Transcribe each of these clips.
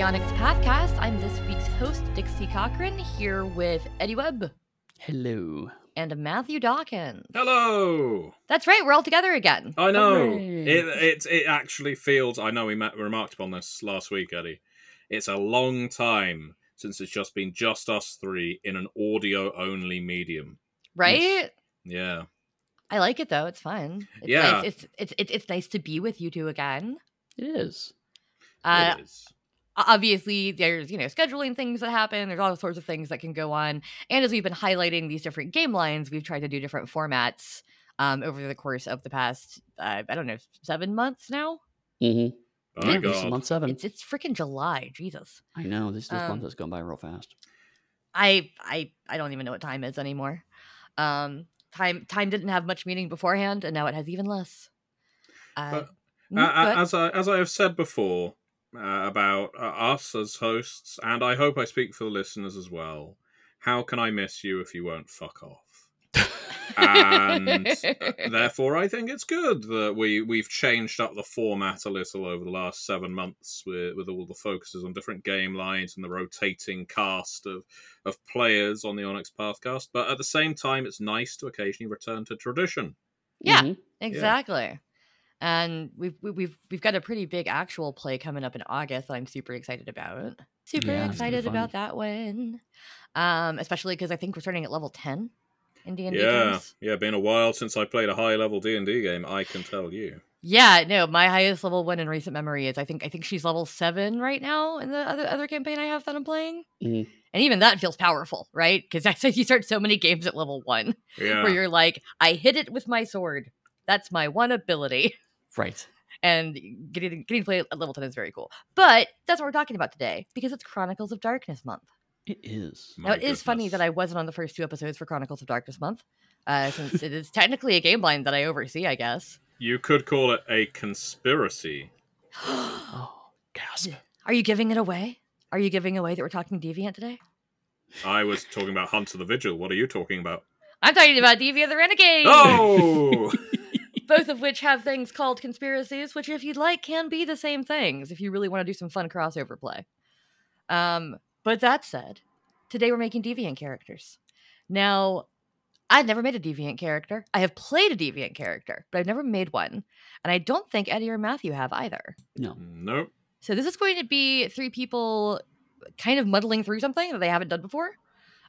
the Onyx Pathcast. I'm this week's host, Dixie Cochran, here with Eddie Webb Hello. and Matthew Dawkins. Hello. That's right, we're all together again. I know Hooray. it. It it actually feels. I know we met, remarked upon this last week, Eddie. It's a long time since it's just been just us three in an audio only medium. Right? Yeah. I like it though. It's fun. It's Yeah. nice. It's, it's it's it's nice to be with you two again. It is. Uh, it is. Obviously there's you know scheduling things that happen there's all sorts of things that can go on and as we've been highlighting these different game lines we've tried to do different formats um, over the course of the past uh, i don't know seven months now Mm-hmm. My yeah, God. month seven. it's it's freaking july jesus I know this this um, month has gone by real fast. i i i don't even know what time is anymore um time time didn't have much meaning beforehand and now it has even less uh, But, uh, as I as I have said before uh, about uh, us as hosts, and I hope I speak for the listeners as well. How can I miss you if you won't fuck off? and therefore I think it's good that we we've changed up the format a little over the last seven months with, with all the focuses on different game lines and the rotating cast of of players on the Onyx Pathcast. But at the same time, it's nice to occasionally return to tradition. yeah Mhm. Exactly. And we've we- we've we've got a pretty big actual play coming up in August that I'm super excited about. Super Yeah, it's gonna be excited about that one. Um, especially because I think we're starting at level ten in D and D Yeah, games. yeah. Been a while since I played a high level D and D game. I can tell you. Yeah, no, my highest level one in recent memory is I think I think she's level seven right now in the other other campaign I have that I'm playing. Mhm. And even that feels powerful, right? Because I said you start so many games at level one Yeah. where you're like, I hit it with my sword. That's my one ability. Right. and getting getting to play at level 10 is very cool but that's what we're talking about today because it's chronicles of darkness month It is. now it is funny that i wasn't on the first two episodes for chronicles of darkness month uh, since it is technically a game line that i oversee i guess You could call it a conspiracy. Oh, gasp. are you giving it away are you giving away that we're talking deviant today I was talking about Hunter the Vigil. What are you talking about? i'm talking about deviant the renegade Oh, both of which have things called conspiracies, which, if you'd like, can be the same things if you really want to do some fun crossover play. Um, but that said, today we're making deviant characters. Now, I've never made a deviant character. I have played a deviant character, but I've never made one. And I don't think Eddie or Matthew have either. No. nope. So this is going to be three people kind of muddling through something that they haven't done before,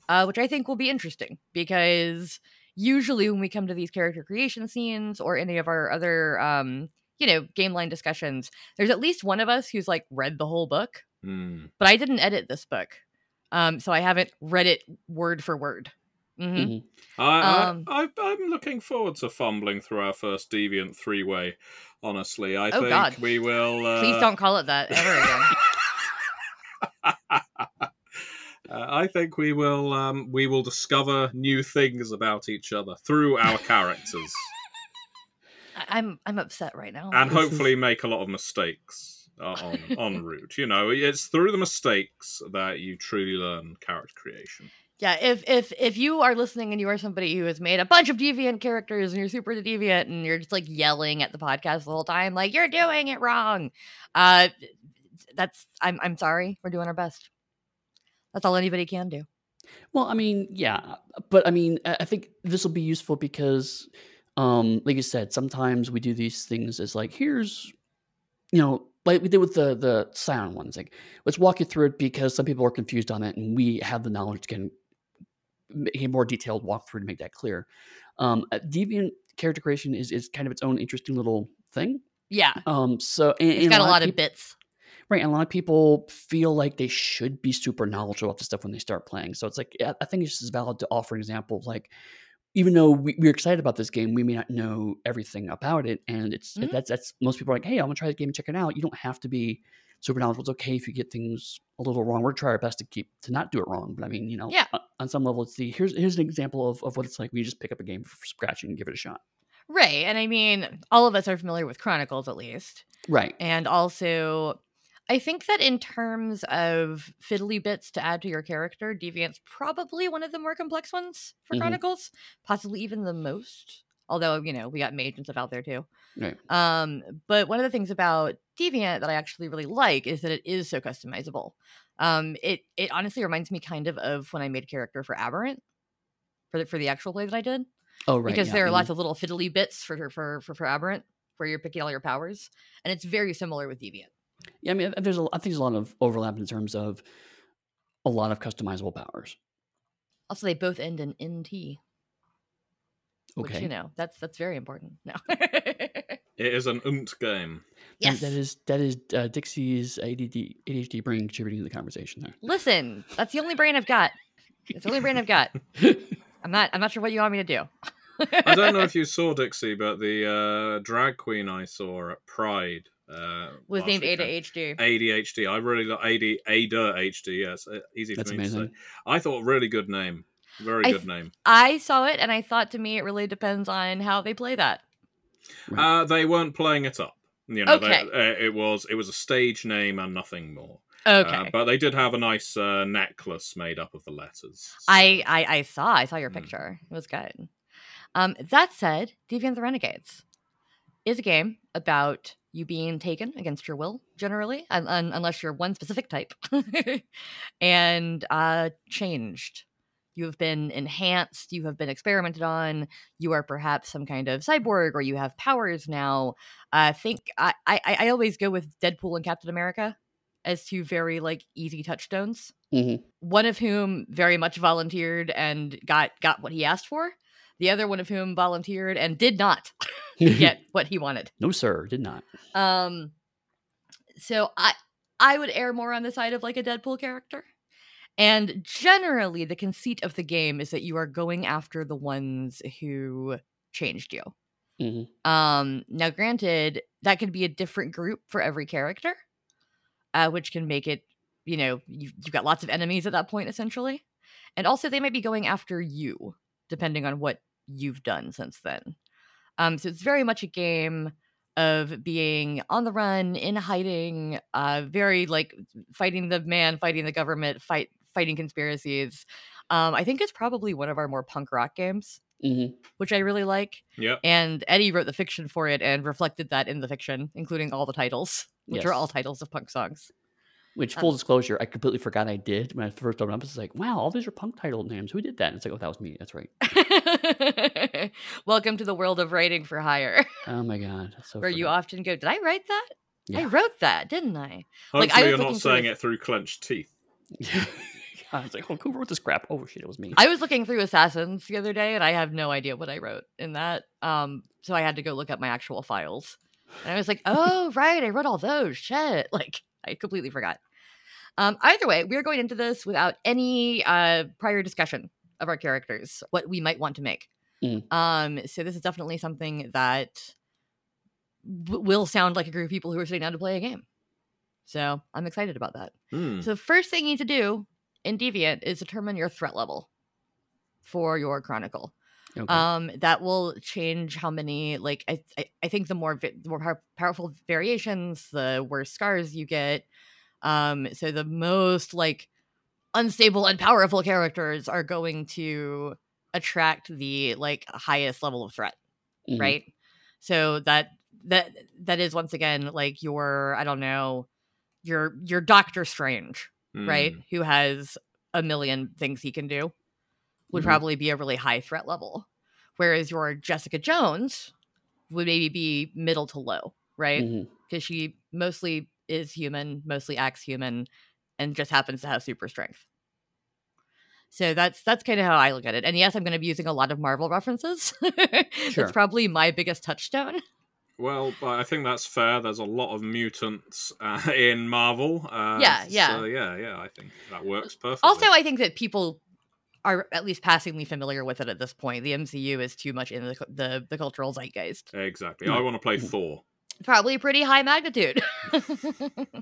uh, which I think will be interesting because usually when we come to these character creation scenes or any of our other, um, you know, game line discussions, there's at least one of us who's like read the whole book, Hmm. but I didn't edit this book, um, so I haven't read it word for word. hmm Mhm. I, Um, I, I, I'm looking forward to fumbling through our first deviant three way. Honestly, I Oh, think God. we will. Uh, Please don't call it that ever again. uh, I think we will. Um, we will discover new things about each other through our characters, I'm I'm upset right now. and This is- hopefully make a lot of mistakes uh, on en route. You know, it's through the mistakes that you truly learn character creation. Yeah, if if if you are listening and you are somebody who has made a bunch of deviant characters and you're super deviant and you're just like yelling at the podcast the whole time, like you're doing it wrong, uh, that's I'm I'm sorry. We're doing our best. That's all anybody can do. Well, I mean, yeah, but I mean, I think this will be useful because, um, like you said, sometimes we do these things as like, here's, you know, like we did with the the silent ones. Like, let's walk you through it because some people are confused on it, and we have the knowledge to can make a more detailed walkthrough to make that clear. Um, uh, deviant character creation is is kind of its own interesting little thing. Yeah, Um, so and, it's and got a lot of peop- bits. Right, and a lot of people feel like they should be super knowledgeable about the stuff when they start playing. So it's like I I think it's just as valid to offer an example of like, even though we, we're excited about this game, we may not know everything about it, and it's Mhm. that's that's most people are like, hey, I'm gonna try this game and check it out. You don't have to be super knowledgeable. It's okay if you get things a little wrong. We're gonna try our best to keep to not do it wrong. But I mean, you know, Yeah. on, some level, it's the here's here's an example of, of what it's like. We just pick up a game from scratch and give it a shot. Right, and I mean, all of us are familiar with Chronicles at least, Right. and also. I think that in terms of fiddly bits to add to your character, Deviant's probably one of the more complex ones for Mhm. Chronicles, possibly even the most. Although you know we got mage and stuff out there too. Right. Um, but one of the things about Deviant that I actually really like is that it is so customizable. Um, it it honestly reminds me kind of of when I made a character for Aberrant for the, for the actual play that I did Oh, right. because yeah, there are mhm. lots of little fiddly bits for for for for Aberrant where you're picking all your powers, and it's very similar with Deviant. Yeah, I mean, there's a, I think there's a lot of overlap in terms of a lot of customizable powers. Also, they both end in nt, which Okay. you know that's that's very important. No. It is an unt game. That- yes. that is that is uh, Dixie's ADD, ADHD brain contributing to the conversation there. Listen, that's the only brain I've got. It's the only brain I've got. I'm not. I'm not sure what you want me to do. I don't know if you saw Dixie, but the uh, drag queen I saw at Pride uh, was named Ada weekend- HD. ADHD. I really like AD, Ada HD. Yes, uh, easy for That's me to amazing. say. I thought really good name. Very I good th- name. I saw it and I thought to me it really depends on how they play that. Uh, they weren't playing it up. You know, they- Okay. uh, it was it was a stage name and nothing more. Okay. Uh, but they did have a nice uh, necklace made up of the letters. I, I I saw I saw your Mm. picture. It was good. Um, that said, Deviant the Renegades is a game about you being taken against your will, generally, un- un- unless you're one specific type, and uh, changed. You have been enhanced. You have been experimented on. You are perhaps some kind of cyborg, or you have powers now. I think I, I I always go with Deadpool and Captain America as two very like easy touchstones hmm one of whom very much volunteered and got got what he asked for the other one of whom volunteered and did not get what he wanted. No, sir, did not. um so i i would err more on the side of like a deadpool character. And generally the conceit of the game is that you are going after the ones who changed you. Hmm um now granted that could be a different group for every character uh which can make it you know you've, you've got lots of enemies at that point essentially. And also they might be going after you depending on what you've done since then um so it's very much a game of being on the run in hiding uh very like fighting the man fighting the government fight fighting conspiracies um i think it's probably one of our more punk rock games hmm which i really like Yeah. and Eddie wrote the fiction for it and reflected that in the fiction, including all the titles, which are all titles of punk songs. Which, Um, full disclosure, I completely forgot I did when I first opened up. It's like, wow, all these are punk title names. Who did that? And it's like, oh, that was me. That's right. Welcome to the world of writing for hire, Oh my god, so where you often go, Did I write that? I wrote that, didn't I? Hopefully Like, I was you're not looking through saying it through clenched teeth. I was like, oh, who wrote this crap? Oh shit, it was me. I was looking through Assassins the other day and I have no idea what I wrote in that. Um, so I had to go look up my actual files. And I was like, oh, right, I wrote all those. Shit. Like, I completely forgot. Um, either way, we're going into this without any uh, prior discussion of our characters, what we might want to make. Mm. Um, so this is definitely something that w- will sound like a group of people who are sitting down to play a game. So I'm excited about that. Hmm. So the first thing you need to do in Deviant is determine your threat level for your Chronicle. Okay. Um, that will change how many. Like I, I, I think the more vi- the more power- powerful variations, the worse scars you get. Um, so the most like unstable and powerful characters are going to attract the like highest level of threat Mhm. right so that that that is once again like your i don't know your your doctor strange right Hmm. who has a million things he can do would Mhm. probably be a really high threat level whereas your jessica jones would maybe be middle to low right because she mostly is human mostly acts human and just happens to have super strength so that's that's kind of how i look at it and yes i'm going to be using a lot of marvel references Sure. that's probably my biggest touchstone Well, but I think that's fair. There's a lot of mutants uh, in Marvel. Uh, Yeah, yeah. So yeah, yeah. I think that works perfectly. Also, I think that people are at least passingly familiar with it at this point. The MCU is too much in the the, the cultural zeitgeist. exactly. I want to play. Thor. Probably pretty high magnitude.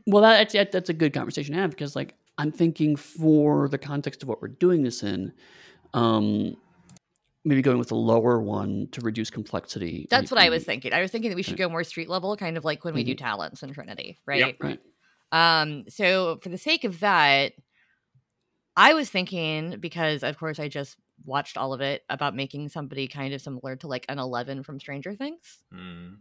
Well, that, that's that's a good conversation to have because, like, I'm thinking for the context of what we're doing this in, um, maybe going with a lower one to reduce complexity. That's might what I was thinking. I was thinking that we should Right. go more street level, kind of like when we do Mhm. talents in Trinity, right? Right. Um, so for the sake of that, I was thinking because of course I just watched all of it about making somebody kind of similar to like an Eleven from Stranger Things, Mm.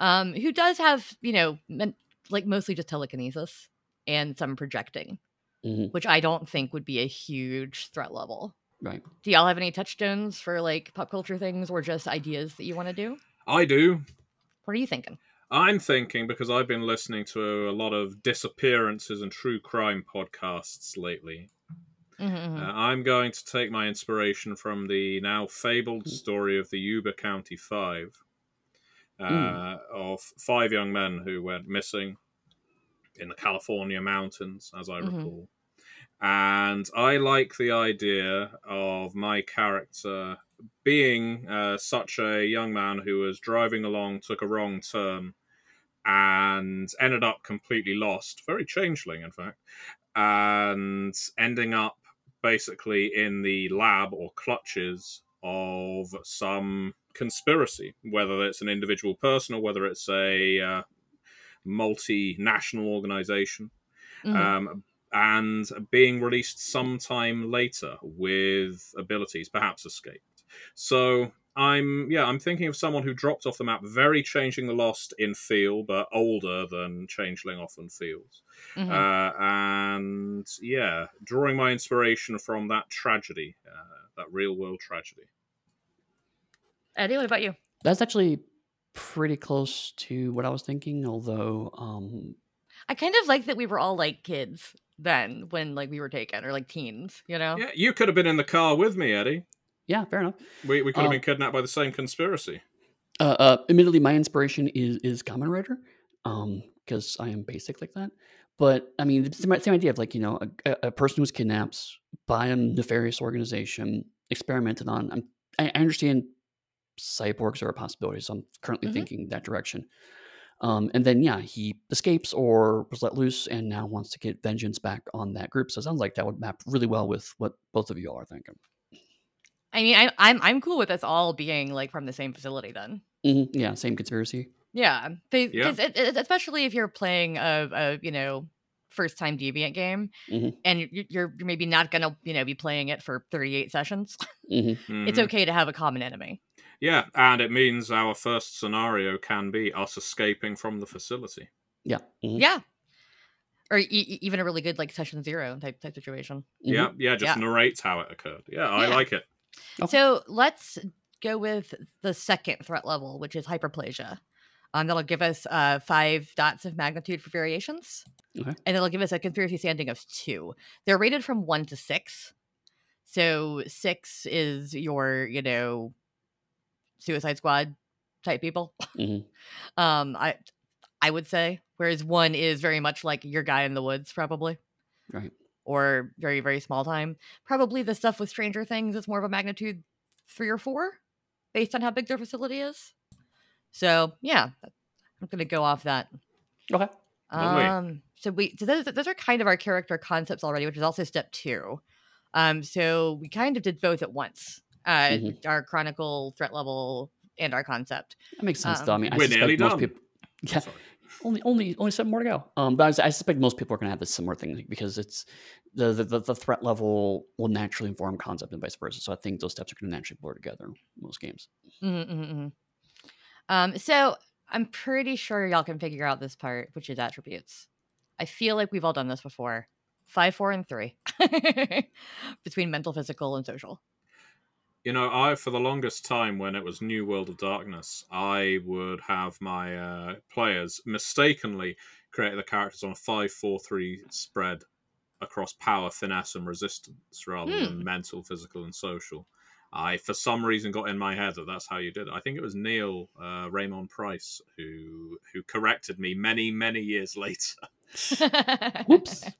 um, who does have you know men- like mostly just telekinesis and some projecting, Mhm. which I don't think would be a huge threat level. Right. Do y'all have any touchstones for like pop culture things or just ideas that you want to do? I do. What are you thinking? I'm thinking because I've been listening to a lot of disappearances and true crime podcasts lately. Mhm, mhm. Uh, I'm going to take my inspiration from the now fabled Hmm. story of the Yuba County Five, uh, Mm. of five young men who went missing in the California mountains, as I Mhm. recall. And I like the idea of my character being uh, such a young man who was driving along, took a wrong turn, and ended up completely lost, very changeling, in fact, and ending up basically in the lab or clutches of some conspiracy, whether it's an individual person or whether it's a uh, multinational organization, Mhm. um, and being released sometime later with abilities, perhaps escaped. So I'm yeah, I'm thinking of someone who dropped off the map, very Changeling the Lost in feel, but older than Changeling often feels. Mhm. Uh, and yeah, drawing my inspiration from that tragedy, uh, that real world tragedy. Eddie, what about you? That's actually pretty close to what I was thinking, although um I kind of like that we were all like kids then when like we were taken or like teens, you know? Yeah, you could have been in the car with me, Eddie. Yeah, fair enough. We, we could have Um, been kidnapped by the same conspiracy. Uh, uh admittedly my inspiration is is Kamen Rider. Um because I am basic like that. But I mean, the same, same idea of like you know a, a- a person who was kidnapped by a nefarious organization, experimented on. I'm, I I understand cyborgs are a possibility, so I'm currently Mhm. thinking that direction. Um, and then yeah, he escapes or was let loose, and now wants to get vengeance back on that group. So it sounds like that would map really well with what both of you all are thinking. I mean, I, I'm I'm cool with us all being like from the same facility then. Mhm, Yeah, same conspiracy. Yeah, Yeah. it, it, especially if you're playing a, a you know first time deviant game Mhm. and you're, you're you're maybe not gonna you know be playing it for 38 sessions. hmm It's Mhm. okay to have a common enemy. Yeah, and it means our first scenario can be us escaping from the facility. Yeah. mhm, Yeah, or e- even a really good like session zero type type situation. mhm. Yeah, yeah, just Yeah. narrates how it occurred. Yeah, I Yeah. like it. Okay. So let's go with the second threat level, which is hyperplasia. Um, that'll give us uh, five dots of magnitude for variations, Okay. and it'll give us a conspiracy standing of two. They're rated from one to six. So six is your, you know, Suicide Squad type people. Mhm. Um, I, I would say, whereas one is very much like your guy in the woods, probably Right. Or very very small time. Probably the stuff with Stranger Things is more of a magnitude three or four, based on how big their facility is. So yeah, I'm gonna go off that. Okay. Um, so we so those, those are kind of our character concepts already, which is also step two. Um, so we kind of did both at once. Uh, Mhm. our chronicle threat level and our concept. That makes sense, though. I Um, mean, I We're suspect nearly most done. people. Yeah, Sorry. Only only only seven more to go. Um, but I, s- I suspect most people are going to have a similar thing because it's the, the the the threat level will naturally inform concept and vice versa. So I think those steps are going to naturally blur together in most games. Mhm, mhm, mhm. Um, so I'm pretty sure y'all can figure out this part, which is attributes. I feel like we've all done this before. Five, four, and three between mental, physical, and social. You know, I for the longest time when it was New World of Darkness, I would have my uh, players mistakenly create the characters on a five, four, three spread across power, finesse, and resistance rather Hmm. than mental, physical, and social. I, for some reason, got in my head that that's how you did it. I think it was Neall uh, Raemonn Price who who corrected me many, many years later. Whoops.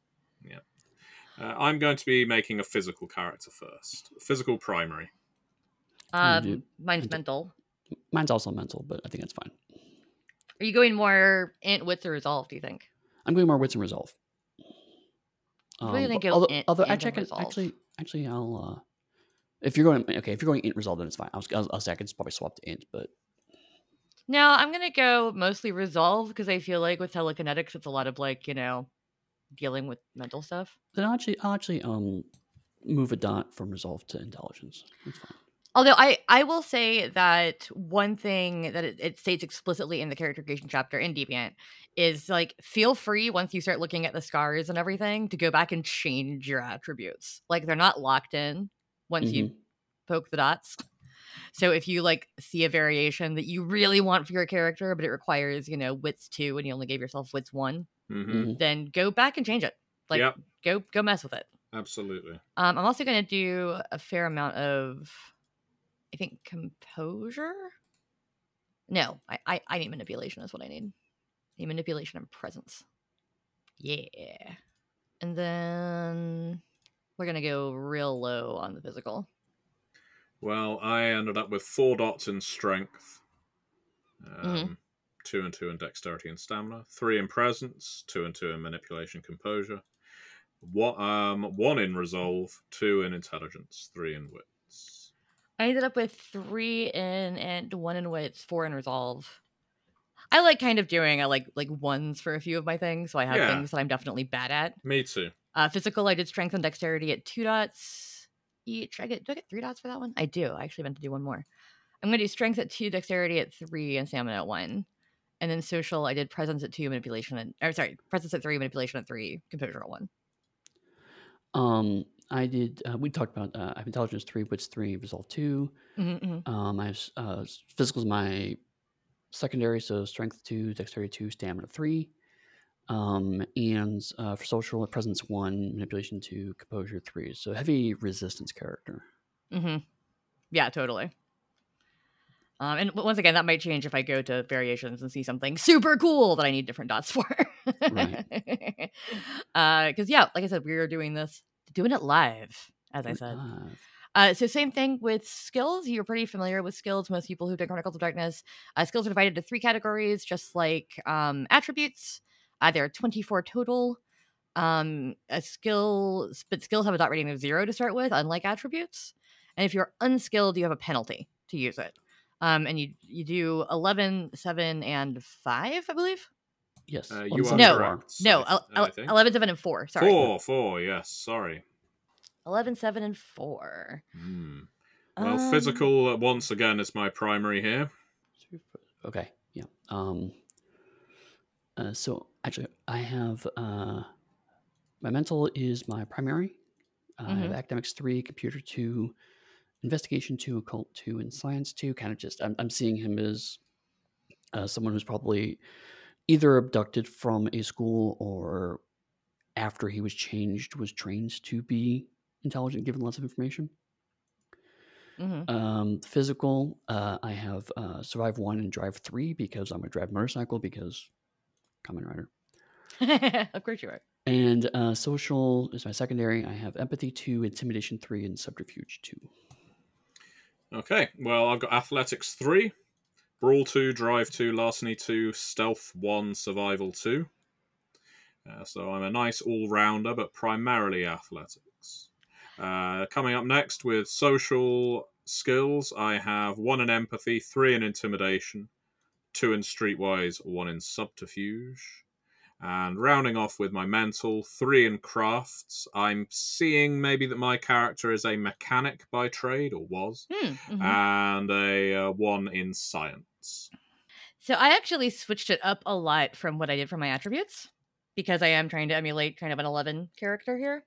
Uh, I'm going to be making a physical character first, physical primary. Um, mine's mental. Mine's also mental, but I think that's fine. Are you going more int, wits, or resolve? Do you think? I'm going more wits and resolve. I'm really gonna but go although, int although and actually, I resolve. actually, actually, I'll. Uh, if you're going, okay, if you're going int resolve, then it's fine. I was, I was, I'll say I could probably swap to int, but No, I'm gonna go mostly resolve because I feel like with telekinetics, it's a lot of like you know dealing with mental stuff. then I'll actually, I'll actually, um, move a dot from resolve to intelligence. That's fine. Although I, I will say that one thing that it, it states explicitly in the character creation chapter in Deviant is like feel free once you start looking at the scars and everything to go back and change your attributes. Like they're not locked in once you Mhm. poke the dots. So if you like see a variation that you really want for your character, but it requires, you know, wits two and you only gave yourself wits one, hmm Mhm. then go back and change it. Like Yep. go go mess with it. Absolutely. Um, I'm also going to do a fair amount of, I think, composure. No, I, I, I need manipulation. Is what I need. I need manipulation and presence. Yeah, and then we're gonna go real low on the physical. Well, I ended up with four dots in strength, um, Mhm. two and two in dexterity and stamina, three in presence, two and two in manipulation, composure, what um one in resolve, two in intelligence, three in wits. I ended up with three in and one in wits, four in resolve. I like kind of doing I like like ones for a few of my things, so I have Yeah. things that I'm definitely bad at. Me too. Uh, physical, I did strength and dexterity at two dots each. I get do I get three dots for that one? I do. I actually meant to do one more. I'm gonna do strength at two, dexterity at three, and stamina at one. And then social, I did presence at two, manipulation at or sorry, presence at three, manipulation at three, composure at one. Um, I did. Uh, we talked about. Uh, I have intelligence three, wits three, resolve 2 Mm-hmm, Um, I have uh, s- physical is my secondary, so strength two, dexterity two, stamina three. Um, and uh, for social, presence one, manipulation two, composure three. So heavy resistance character. mm-hmm. Yeah, totally. Um, and once again, that might change if I go to variations and see something super cool that I need different dots for. Right. Because yeah, like I said, we are doing this, doing it live, as I said. Uh, so same thing with skills. You're pretty familiar with skills. Most people who've done Chronicles of Darkness, uh, skills are divided into three categories, just like um, attributes. Uh, there are 24 total. Um, a skill, but skills have a dot rating of zero to start with, unlike attributes. And if you're unskilled, you have a penalty to use it. Um, and you you do 11, 7, and 5, I believe. yes. Uh, one you are No, correct. No, I, el- I 11, 7, and 4. Sorry. Four, four, yes, sorry. 11, 7, and 4. Hmm. Well, Um, physical uh, once again is my primary here. Okay. Yeah. Um. Uh, so actually, I have uh, my mental is my primary. I have Mhm. academics three, computer two, investigation two, occult two, and science two. Kind of just I'm, I'm seeing him as uh, someone who's probably either abducted from a school or after he was changed was trained to be intelligent, given lots of information. mhm. Um, physical, uh, I have uh, survive one and drive three because I'm gonna drive motorcycle because Kamen Rider. of course you are. And uh, social is my secondary. I have empathy two, intimidation three, and subterfuge two. Okay, well, I've got athletics three, brawl two, drive two, larceny two, stealth one, survival two. Uh, so I'm a nice all rounder, but primarily athletics. Uh, coming up next with social skills, I have one in empathy, three in intimidation, two in streetwise, one in subterfuge. And rounding off with my mental, three in crafts. I'm seeing maybe that my character is a mechanic by trade, or was Hmm, mhm. and a uh, one in science. So I actually switched it up a lot from what I did for my attributes because I am trying to emulate kind of an 11 character here.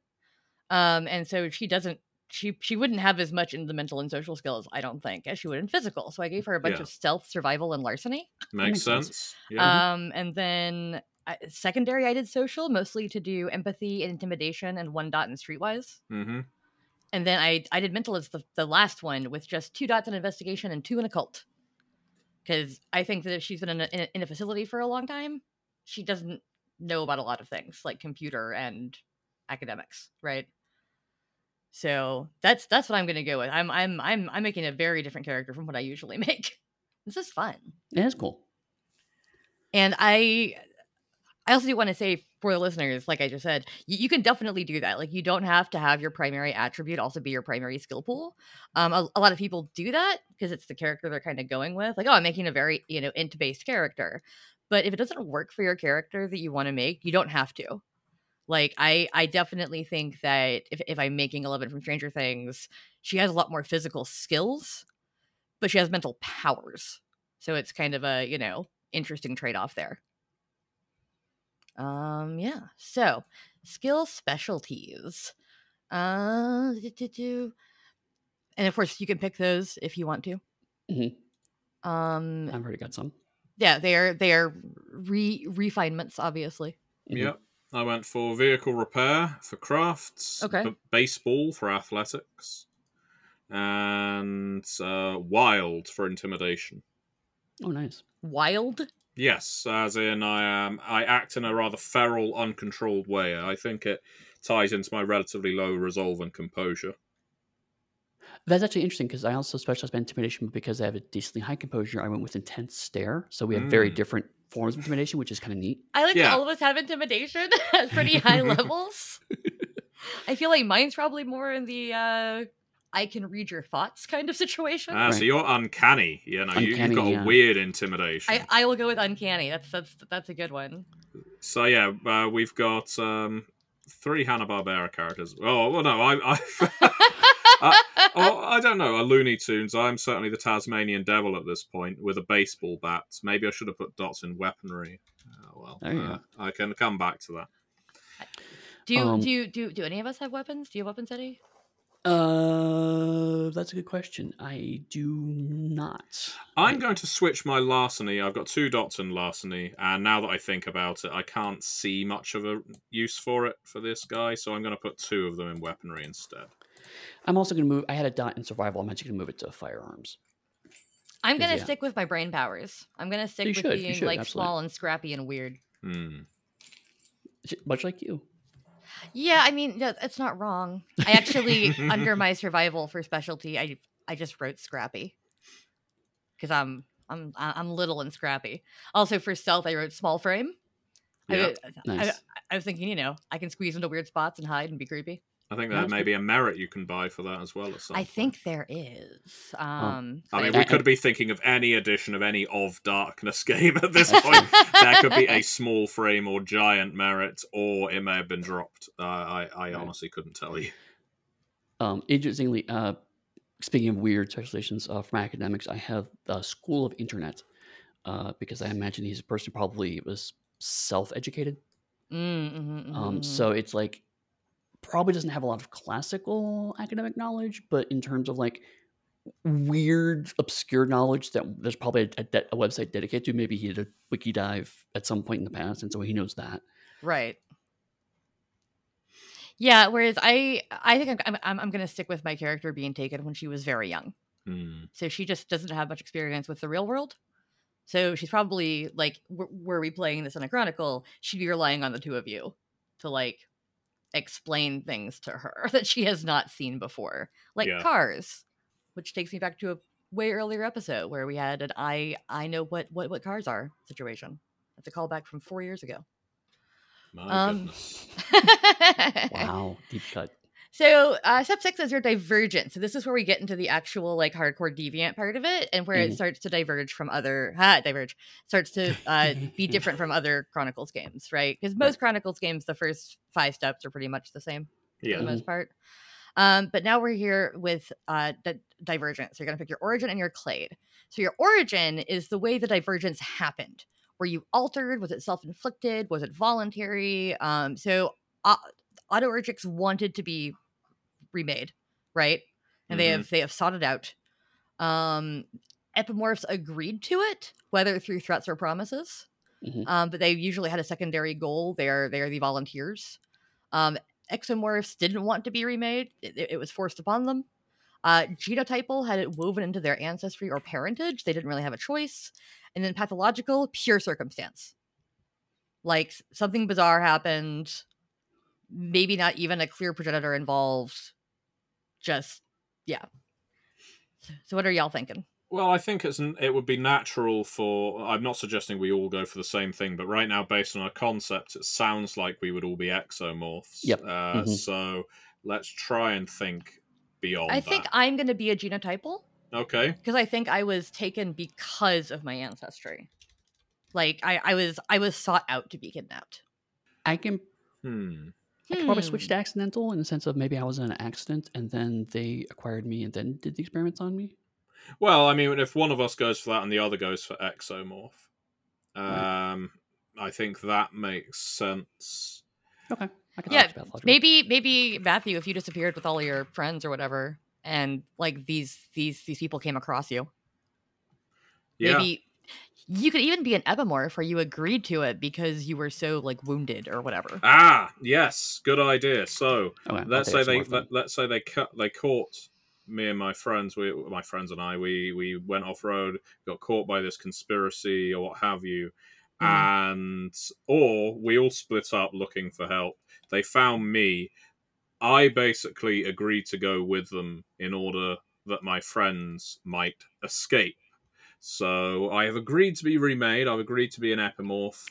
Um and so she doesn't she she wouldn't have as much in the mental and social skills I don't think as she would in physical. So I gave her a bunch Yeah. of stealth, survival and larceny. Makes, makes sense. sense. Yeah. Um and then uh, secondary I did social mostly to do empathy and intimidation and one dot in streetwise. hmm And then I I did mental as the, the last one with just two dots in investigation and two in occult. Because I think that if she's been in a, in a in a facility for a long time, she doesn't know about a lot of things like computer and academics, right? So that's that's what I'm gonna go with. I'm I'm I'm I'm making a very different character from what I usually make. This is fun. Yeah, it's cool. And I I also do want to say for the listeners, like I just said, you, you can definitely do that. Like you don't have to have your primary attribute also be your primary skill pool. Um, a, a lot of people do that because it's the character they're kind of going with. Like, oh, I'm making a very you know int based character. But if it doesn't work for your character that you want to make, you don't have to. Like I I definitely think that if if I'm making Eleven from Stranger Things, she has a lot more physical skills, but she has mental powers. So it's kind of a, you know, interesting trade-off there. Um yeah. So, skill specialties. Uh do-do-do. and of course you can pick those if you want to. Mhm. Um I've already got some. yeah, they're they're re refinements obviously. Yep. I went for vehicle repair for crafts, Okay. b- baseball for athletics, and uh, wild for intimidation. Oh, nice. Wild? Yes, as in I am. I act in a rather feral, uncontrolled way. I think it ties into my relatively low resolve and composure. That's actually interesting because I also specialize in intimidation but because I have a decently high composure. I went with intense stare, so we have very Mm. different forms of intimidation, which is kind of neat. I like Yeah. that all of us have intimidation at pretty high levels. I feel like mine's probably more in the uh I can read your thoughts kind of situation. Ah, so you're uncanny. You know, you, Uncanny, you've got a weird intimidation. I, I will go with uncanny. That's that's that's a good one. So yeah, uh, we've got um, three Hanna Barbera characters. Oh well, no, I, I, oh, I don't know. A Looney Tunes. I'm certainly the Tasmanian Devil at this point with a baseball bat. Maybe I should have put dots in weaponry. Oh, well, There you uh, I can come back to that. do you Um, do you, do do any of us have weapons? Do you have weapons, Eddie? Uh, that's a good question. I do not. I'm going to switch my larceny. I've got two dots in larceny, and now that I think about it, I can't see much of a use for it for this guy. So I'm going to put two of them in weaponry instead. I'm also going to move. I had a dot in survival. I'm actually going to move it to firearms. I'm gonna yeah. stick with my brain powers. I'm gonna stick You with should, being should, like absolutely. small and scrappy and weird. Hmm. Much like you. Yeah, I mean, no, it's not wrong. I actually, under my survival for specialty, I I just wrote scrappy because I'm I'm I- I'm little and scrappy. Also for stealth, I wrote small frame. Yeah. I, Nice. I was thinking, you know, I can squeeze into weird spots and hide and be creepy. I think there may be a merit you can buy for that as well. At some I point. think there is. Um, I mean, we could be thinking of any edition of any of Darkness game at this point. there could be a small frame or giant merit, or it may have been dropped. Uh, I, I Right. honestly couldn't tell you. Um, interestingly, uh, speaking of weird specializations uh, from academics, I have the School of Internet uh, because I imagine he's a person who probably was self-educated. Mm, mhm, mhm, Um, mhm. so it's like probably doesn't have a lot of classical academic knowledge, but in terms of like weird, obscure knowledge that there's probably a, a, a website dedicated to. Maybe he did a wiki dive at some point in the past, and so he knows that. Right. Yeah. Whereas I, I think I'm, I'm, I'm going to stick with my character being taken when she was very young. Hmm. So she just doesn't have much experience with the real world. So she's probably like, w- were we playing this in a chronicle? She'd be relying on the two of you to like explain things to her that she has not seen before, like Yeah. cars, which takes me back to a way earlier episode where we had an I I know what what what cars are situation. That's a callback from four years ago. My Um, goodness. Wow, deep cut. So uh, step six is your divergence. So this is where we get into the actual like hardcore deviant part of it, and where it Mhm. starts to diverge from other diverge starts to uh, be different from other Chronicles games, right? Because most Chronicles games, the first five steps are pretty much the same for the most part. Um, but now we're here with uh, di- divergence. So you're gonna pick your origin and your clade. So your origin is the way the divergence happened. Were you altered? Was it self-inflicted? Was it voluntary? Um, so uh, Autoeretics wanted to be remade, right? And they Mhm. have they have sought it out. Um, Epimorphs agreed to it, whether through threats or promises. Mhm. Um, but they usually had a secondary goal. They are they are the volunteers. Um, Exomorphs didn't want to be remade. It, it was forced upon them. Uh, genotypal had it woven into their ancestry or parentage. They didn't really have a choice. And then pathological, pure circumstance. Like something bizarre happened, maybe not even a clear progenitor involved. Just yeah. So, so what are y'all thinking? Well, I think it's n- it would be natural for. I'm not suggesting we all go for the same thing, but right now, based on our concept, it sounds like we would all be exomorphs. Yep. Uh, Mhm. So let's try and think beyond. I think that. I'm going to be a genotypal. Okay. because I think I was taken because of my ancestry. Like I, I was I was sought out to be kidnapped. I can Hmm. I could probably switch Hmm. to accidental in the sense of maybe I was in an accident and then they acquired me and then did the experiments on me. Well, I mean, if one of us goes for that and the other goes for exomorph, Right. um, I think that makes sense. Okay. I can Yeah. Maybe maybe Matthew, if you disappeared with all your friends or whatever, and like these these these people came across you, Yeah, maybe you could even be an epimorph or you agreed to it because you were so like wounded or whatever. Ah, yes, good idea. So Okay, let's say they let, let's say they cut they caught me and my friends. We my friends and I we we went off road, got caught by this conspiracy or what have you, and or we all split up looking for help. They found me. I basically agreed to go with them in order that my friends might escape. So I have agreed to be remade. I've agreed to be an epimorph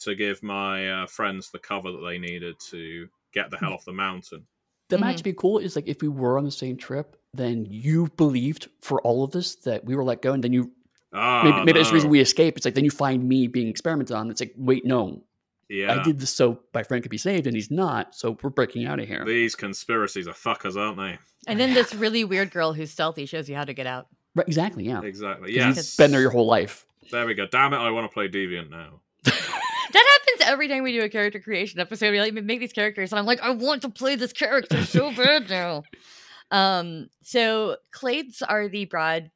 to give my uh, friends the cover that they needed to get the hell off the mountain. That might Mhm. actually be cool is like if we were on the same trip, then you believed for all of this that we were let go, and then you Ah, maybe, maybe that's the reason we escape. It's like then you find me being experimented on. It's like, wait, no, Yeah, I did this so my friend could be saved, and he's not. So we're breaking out of here. these conspiracies are fuckers, aren't they? And then this really weird girl who's stealthy shows you how to get out. Right, exactly, yeah. Exactly. Yeah. You've been there your whole life. There we go. Damn it! I want to play Deviant now. That happens every time we do a character creation episode. We like make these characters, and I'm like, I want to play this character so bad now. Um, so clades are the broad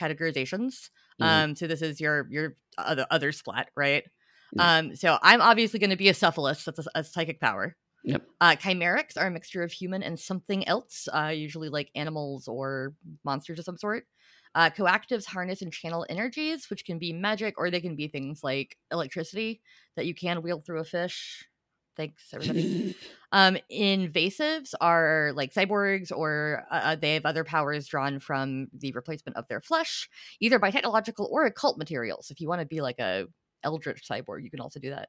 categorizations. Mhm. Um, so this is your your other other splat, right? Yeah. Um, so I'm obviously going to be a cephalus. That's a, a psychic power. Yep. Uh, chimerics are a mixture of human and something else, uh, usually like animals or monsters of some sort. Uh, coactives harness and channel energies, which can be magic or they can be things like electricity that you can wheel through a fish. Thanks, everybody. um, invasives are like cyborgs, or uh, uh, they have other powers drawn from the replacement of their flesh, either by technological or occult materials. If you want to be like a eldritch cyborg, you can also do that.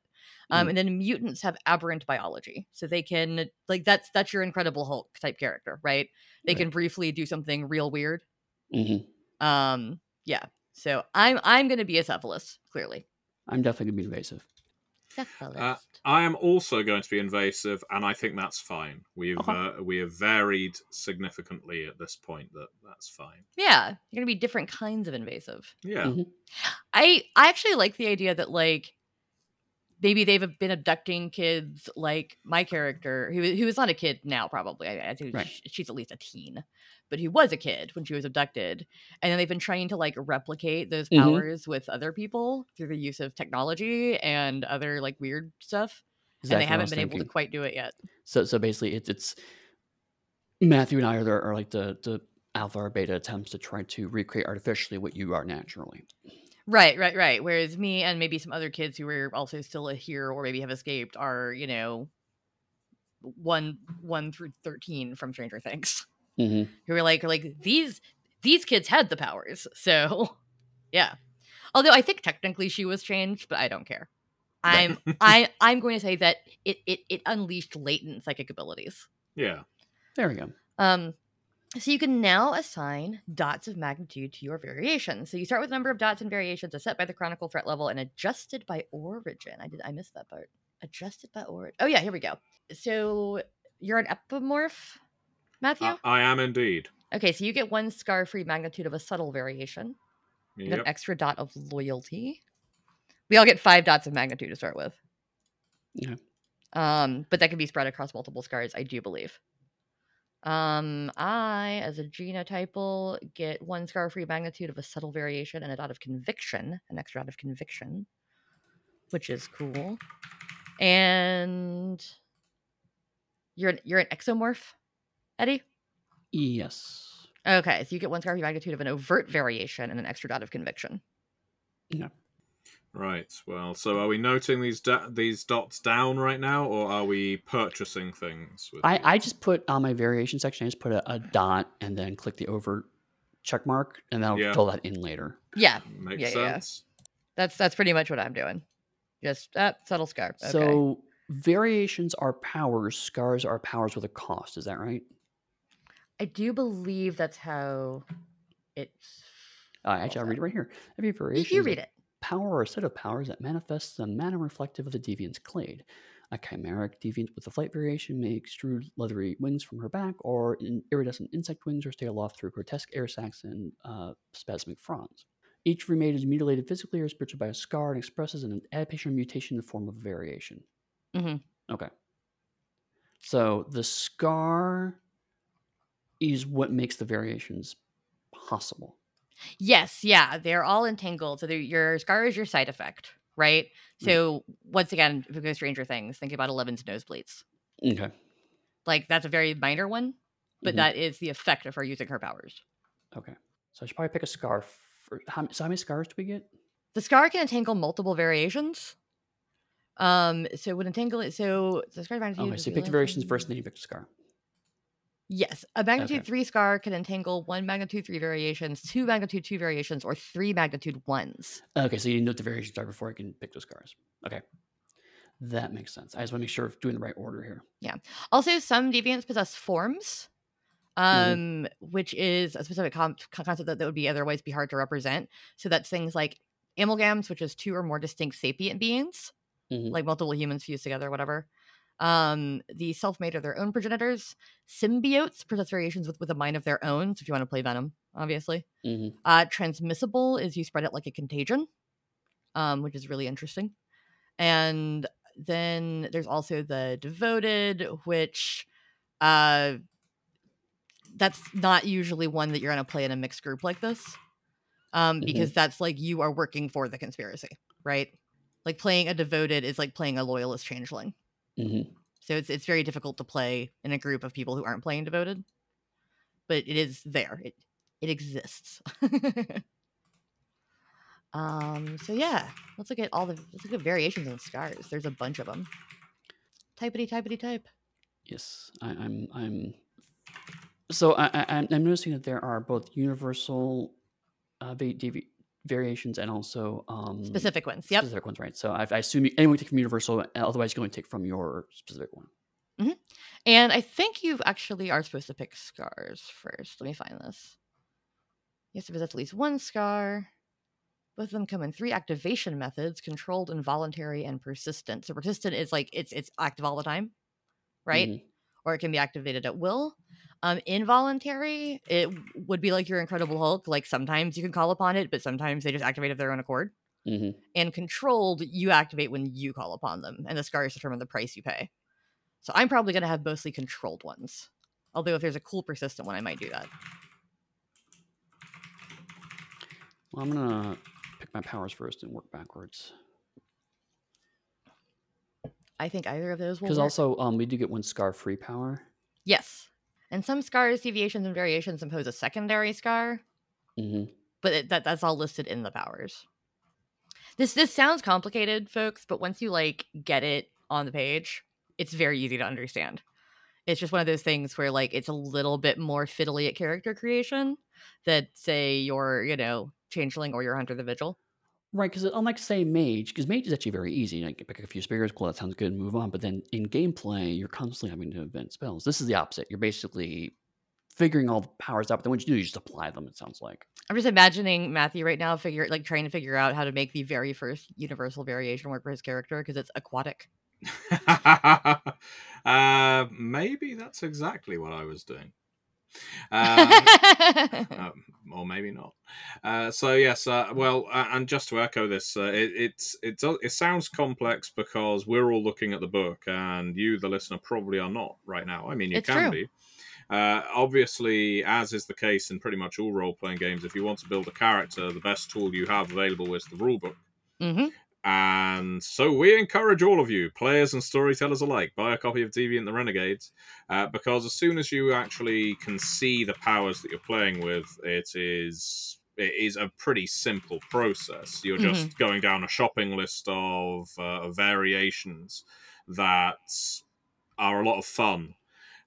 Um, Mm. and then mutants have aberrant biology, so they can like that's that's your Incredible Hulk type character, right? They Right. can briefly do something real weird. Mhm. Um, yeah. So I'm I'm gonna be a cephalus, clearly. I'm definitely gonna be invasive. Cephalus. I am also going to be invasive, and I think that's fine. We've Okay. uh, we have varied significantly at this point. That that's fine. yeah, you're gonna be different kinds of invasive. Yeah. Mhm. I I actually like the idea that like maybe they've been abducting kids like my character who who is not a kid now probably I, I think Right. sh- she's at least a teen but he was a kid when she was abducted and then they've been trying to like replicate those Mhm. powers with other people through the use of technology and other like weird stuff Exactly and they haven't been able to quite do it yet So so basically, it's it's Matthew and I are, are like the the alpha or beta attempts to try to recreate artificially what you are naturally. Right, right, right. Whereas me and maybe some other kids who were also still here or maybe have escaped are, you know, one one through thirteen from Stranger Things, hmm who are like like these these kids had the powers, so yeah. Although I think technically she was changed, but I don't care. I'm I I'm going to say that it it it unleashed latent psychic abilities. Yeah. There we go. Um, so you can now assign dots of magnitude to your variations. So you start with a number of dots and variations as set by the chronicle threat level and adjusted by origin. I did I missed that part. Adjusted by origin. Oh yeah, here we go. So you're an epimorph, Matthew. I, I am indeed. okay, so you get one scar-free magnitude of a subtle variation, and an extra dot of loyalty. We all get five dots of magnitude to start with. Yeah. Um, but that can be spread across multiple scars, I do believe. Um, I, as a genotypal, get one scar free magnitude of a subtle variation and a dot of conviction, an extra dot of conviction, which is cool. And you're an, you're an exomorph, Eddie. Yes. Okay, so you get one scar free magnitude of an overt variation and an extra dot of conviction. Right. Well, so are we noting these da- these dots down right now, or are we purchasing things? With I. I just put on my variation section. I just put a, a dot and then click the over check mark, and then I'll Yeah. fill that in later. Yeah, makes yeah, yeah, yeah. sense. that's that's pretty much what I'm doing. Just uh, subtle scar. Okay. So variations are powers. Scars are powers with a cost. Is that right? I do believe that's how it's. Uh, actually, I'll read it right here. Every You, variation you is a read it. Power or a set of powers that manifests in a manner reflective of the deviant's clade. A chimeric deviant with a flight variation may extrude leathery wings from her back, or in iridescent insect wings, or stay aloft through grotesque air sacs and uh, spasmic fronds. Each remade is mutilated physically or spiritually by a scar and expresses an adaptation or mutation in the form of a variation. Mhm. Okay. So the scar is what makes the variations possible. Yes, yeah, they're all entangled. So your scar is your side effect, right? Mm. So once again, if we go Stranger Things, think about Eleven's nosebleeds. Okay. Like that's a very minor one, but Mhm. that is the effect of her using her powers. Okay. So I should probably pick a scar. For, how, so how many scars do we get? The scar can entangle multiple variations. Um, so when entangle it, so the scar. Okay, so you the pick the variations first, and then you pick the scar. Yes, a magnitude Okay. three scar can entangle one magnitude three variations, two magnitude two variations, or three magnitude ones. Okay, so you know what the variations are before I can pick those scars. Okay. That makes sense. I just want to make sure of doing the right order here. Yeah. Also, some deviants possess forms, Mhm. um, which is a specific com- concept that, that would be otherwise be hard to represent. So that's things like amalgams, which is two or more distinct sapient beings, Mhm. like multiple humans fused together, whatever. Um, the self-made are their own progenitors. Symbiotes possess variations with, with a mind of their own. So if you want to play Venom, obviously. hmm Uh, transmissible is you spread it like a contagion, um, which is really interesting. And then there's also the devoted, which uh, that's not usually one that you're going to play in a mixed group like this, um, Mhm. because that's like you are working for the conspiracy, right? Like playing a devoted is like playing a loyalist changeling. Hmm So it's it's very difficult to play in a group of people who aren't playing devoted. But it is there. It it exists. um so yeah, let's look at all the let's look at variations on scars. There's a bunch of them. Typity typity type. Yes, I, I'm. I'm. So I, I, I'm I'm noticing that there are both universal uh, variations and also um, Specific ones. Yep. specific ones, right? So I, I assume you, anyone take from universal, otherwise you can only take from your specific one. And I think you actually are supposed to pick scars first. Let me find this. You have to possess at least one scar. Both of them come in three activation methods: controlled, involuntary, and persistent. So persistent is like it's it's active all the time, right? Mhm. Or it can be activated at will. Um, involuntary, it would be like your Incredible Hulk. Like sometimes you can call upon it, but sometimes they just activate of their own accord. Mhm. And controlled, you activate when you call upon them, and the scars determine the price you pay. So I'm probably going to have mostly controlled ones. Although if there's a cool persistent one, I might do that. Well, I'm gonna pick my powers first and work backwards. I think either of those will Because also, um, we do get one scar free power. yes. And some scars, deviations, and variations impose a secondary scar, hmm but it, that that's all listed in the powers. This this sounds complicated, folks, but once you like get it on the page, it's very easy to understand. It's just one of those things where like it's a little bit more fiddly at character creation that say your, you know, changeling or your hunter the vigil. Right, because unlike say mage, because mage is actually very easy. You know, you can pick a few spheres, cool, that sounds good, and move on. But then in gameplay, you're constantly having to invent spells. This is the opposite. You're basically figuring all the powers out, but then what you do, you just apply them. It sounds like. I'm just imagining Matthew right now figure like trying to figure out how to make the very first universal variation work for his character because it's aquatic. uh, maybe that's exactly what I was doing. Um, um, or maybe not. Uh, so yes, uh, well, uh, and just to echo this, uh, it, it's it's it sounds complex because we're all looking at the book, and you, the listener, probably are not right now. I mean, you It's can true. be. Uh, obviously, as is the case in pretty much all role-playing games, if you want to build a character, the best tool you have available is the rulebook. hmm And so we encourage all of you, players and storytellers alike, buy a copy of Deviant the Renegades, uh, because as soon as you actually can see the powers that you're playing with, it is it is a pretty simple process. You're just going down a shopping list of uh, variations that are a lot of fun.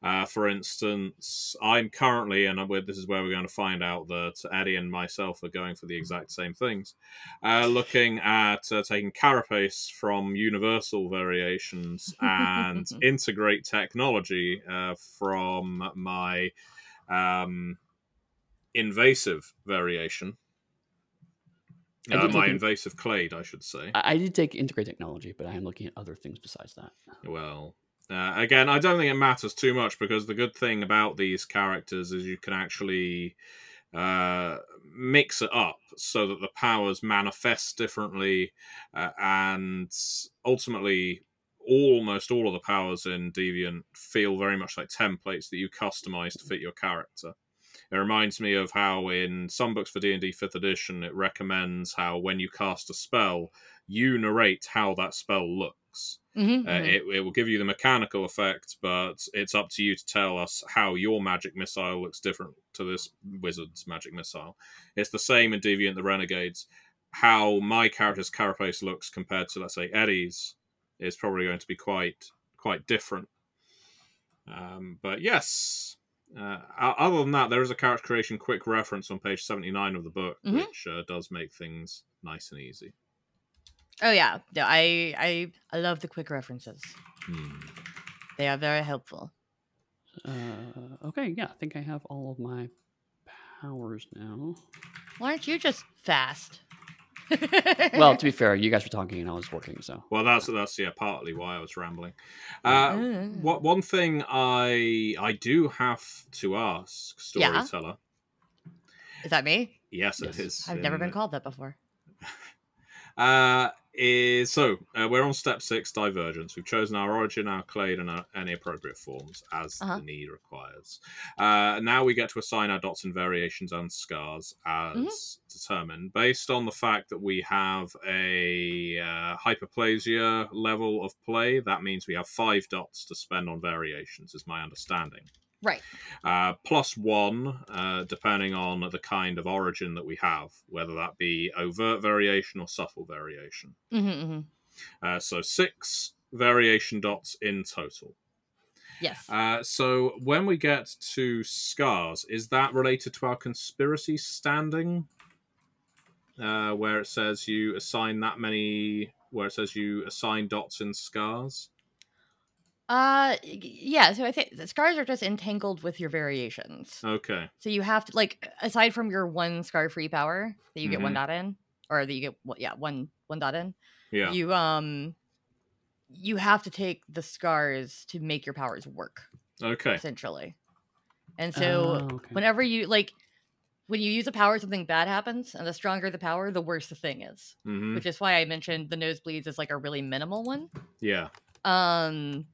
Uh, for instance, I'm currently, and I'm- this is where we're going to find out that Eddie and myself are going for the exact same things uh, looking at uh, taking carapace from universal variations and integrate technology uh, from my um, invasive variation. Uh, my an- invasive clade, I should say. I, I did take integrate technology, but I am looking at other things besides that. Well, uh, again, I don't think it matters too much because the good thing about these characters is you can actually uh, mix it up so that the powers manifest differently, uh, and ultimately, almost all of the powers in Deviant feel very much like templates that you customize to fit your character. It reminds me of how in some books for D&D 5th edition it recommends how when you cast a spell you narrate how that spell looks. Mhm, Uh, mhm. it, it will give you the mechanical effect, but it's up to you to tell us how your magic missile looks different to this wizard's magic missile. It's the same in Deviant the Renegades. How my character's carapace looks compared to, let's say, Eddie's is probably going to be quite quite different. Um, but yes, uh, other than that, there is a character creation quick reference on page 79 of the book, Mhm. which uh, does make things nice and easy. Oh yeah, no, I I I love the quick references. Hmm. They are very helpful. Uh, okay, yeah, I think I have all of my powers now. Why aren't you just fast? Well, to be fair, you guys were talking and I was working, so Well, that's that's yeah, partly why I was rambling. Uh, Mm. what one thing I I do have to ask Yeah? storyteller. is that me? Yes, Yes. it is. I've never been the- called that before. Uh, is so uh, we're on step six, divergence. We've chosen our origin, our clade, and our, any appropriate forms as Uh-huh. the need requires. Uh, now we get to assign our dots and variations and scars as Mhm. determined based on the fact that we have a uh, hyperplasia level of play. That means we have five dots to spend on variations, is my understanding. Right. Uh, plus one, uh, depending on the kind of origin that we have, whether that be overt variation or subtle variation. hmm hmm Uh, so six variation dots in total. Yes. Uh, so when we get to scars, is that related to our conspiracy standing? Uh, where it says you assign that many, where it says you assign dots in scars? Uh, y- yeah. So I think the scars are just entangled with your variations. Okay. So you have to like aside from your one scar free power that you get one Mhm. dot in, or that you get one- yeah one one dot in. Yeah. You um, you have to take the scars to make your powers work Okay. essentially. And so Oh, okay. whenever you like when you use a power something bad happens and the stronger the power the worse the thing is hmm which is why i mentioned the nosebleeds is like a really minimal one Yeah. um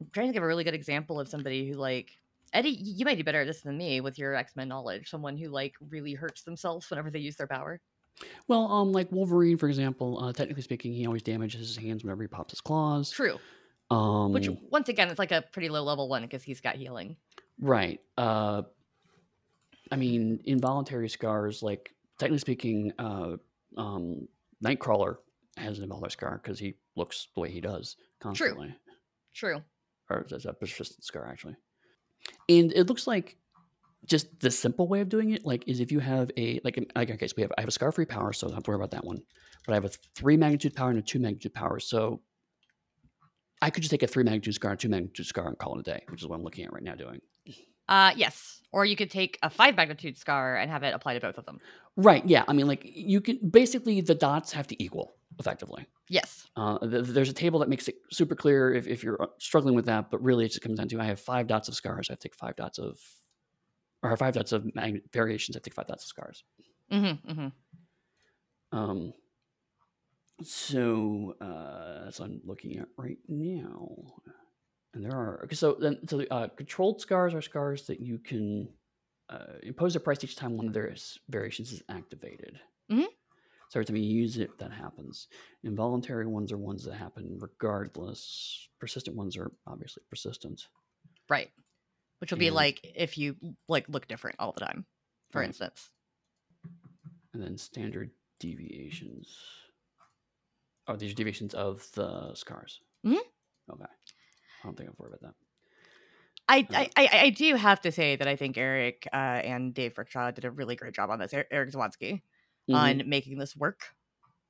i'm trying to give a really good example of somebody who like eddie you might be better at this than me with your x-men knowledge someone who like really hurts themselves whenever they use their power Well, um, like Wolverine, for example, uh, technically speaking, he always damages his hands whenever he pops his claws. true Um, which once again it's like a pretty low level one because he's got healing right. Uh, I mean, involuntary scars, like technically speaking, uh, um, Nightcrawler has an involuntary scar because he looks the way he does constantly. True. True or it's a persistent scar actually. And it looks like just the simple way of doing it, like is if you have a like, in- like okay, so we have I have a scar free power, so I don't have to worry about that one. But I have a three magnitude power and a two magnitude power, so I could just take a three magnitude scar and two magnitude scar and call it a day, which is what I'm looking at right now doing. uh yes or you could take a five magnitude scar and have it apply to both of them Right? Yeah. I mean, like you can basically the dots have to equal effectively. yes Uh, th- there's a table that makes it super clear if, if you're uh, struggling with that, but really it just comes down to I have five dots of scars. I have to take five dots of, or five dots of mag- variations. I have to take five dots of scars. mm-hmm, mm-hmm. Um, so uh, that's what I'm looking at right now. And there are so then so the, uh, controlled scars are scars that you can uh, impose a price each time one of their variations is activated. Mhm. So every time you use it, that happens. Involuntary ones are ones that happen regardless. Persistent ones are obviously persistent. Right. Which will be And- like if you like look different all the time, for Right. instance. and then standard deviations. Oh, these are deviations of the scars. Mhm. Okay. I don't think I've worried about that. I, I, I I do have to say that I think Eric uh, and Dave Brookshaw did a really great job on this. Er- Eric Zawadzki Mhm, on making this work,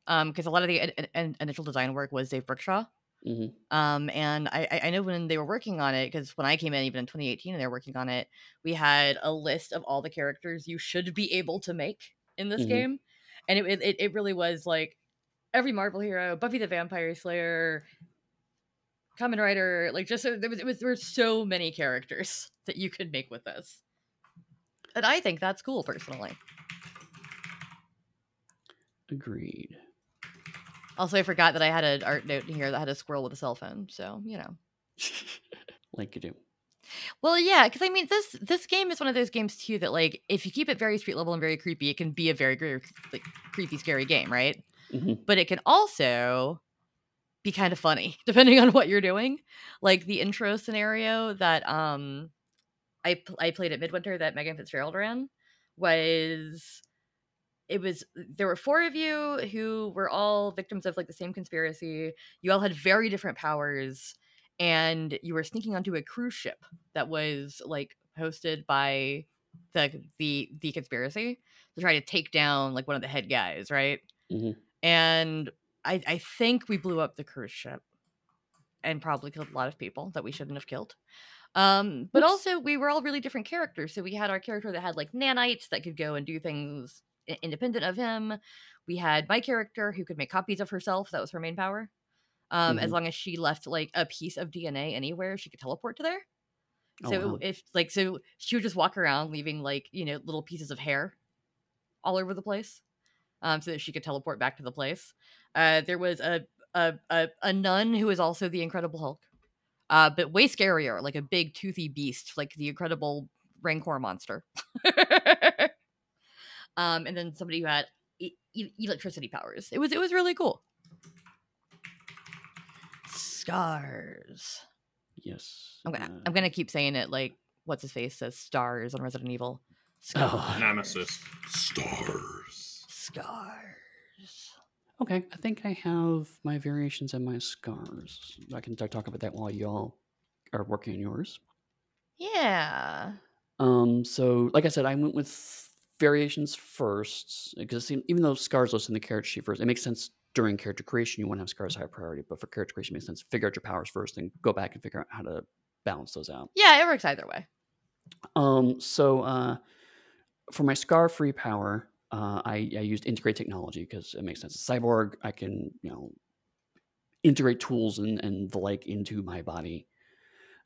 um, because a lot of the in- in- initial design work was Dave Brookshaw. mhm. Um, and I, I- know when they were working on it, because when I came in, even in 2018, and they were working on it, we had a list of all the characters you should be able to make in this Mhm. game. and it it, it really was like every Marvel hero, Buffy the Vampire Slayer, Kamen Rider, like just there was, it was there were so many characters that you could make with this, and I think that's cool personally. Agreed. Also, I forgot that I had an art note in here that had a squirrel with a cell phone. So you know. like you do. Well, yeah, because I mean, this this game is one of those games too that like if you keep it very street level and very creepy, it can be a very, very like creepy, scary game, right? Mhm. But it can also be kind of funny depending on what you're doing. Like the intro scenario that um I I played at Midwinter that Megan Fitzgerald ran was it was there were four of you who were all victims of like the same conspiracy. You all had very different powers and you were sneaking onto a cruise ship that was like hosted by the the the conspiracy to try to take down like one of the head guys, right? Mhm. And I I think we blew up the cruise ship and probably killed a lot of people that we shouldn't have killed. Um, but Whoops. also we were all really different characters. So we had our character that had like nanites that could go and do things independent of him. We had my character who could make copies of herself. That was her main power. Um, as Mhm. long as she left like a piece of DNA anywhere, she could teleport to there. Oh, So wow. if like so she would just walk around leaving like, you know, little pieces of hair all over the place. Um, so that she could teleport back to the place. Uh there was a a a, a nun who was also the Incredible Hulk. Uh, but way scarier, like a big toothy beast, like the incredible Rancor monster. um, and then somebody who had e- e- electricity powers. It was it was really cool. Scars. yes. I'm gonna uh, I'm gonna keep saying it like what's his face says stars on Resident Evil. Scars. Oh. Nemesis. Stars. Scars. Okay, I think I have my variations and my scars. I can talk about that while y'all are working on yours. Yeah. Um, so like I said, I went with variations first because even though scars listed in the character sheet first, it makes sense during character creation. You want to have scars high priority, but for character creation, it makes sense. Figure out your powers first, then go back and figure out how to balance those out. Yeah, it works either way. Um, so uh, for my scar free power, uh, I, I used integrate technology because it makes sense. Cyborg, I can you know integrate tools and, and the like into my body.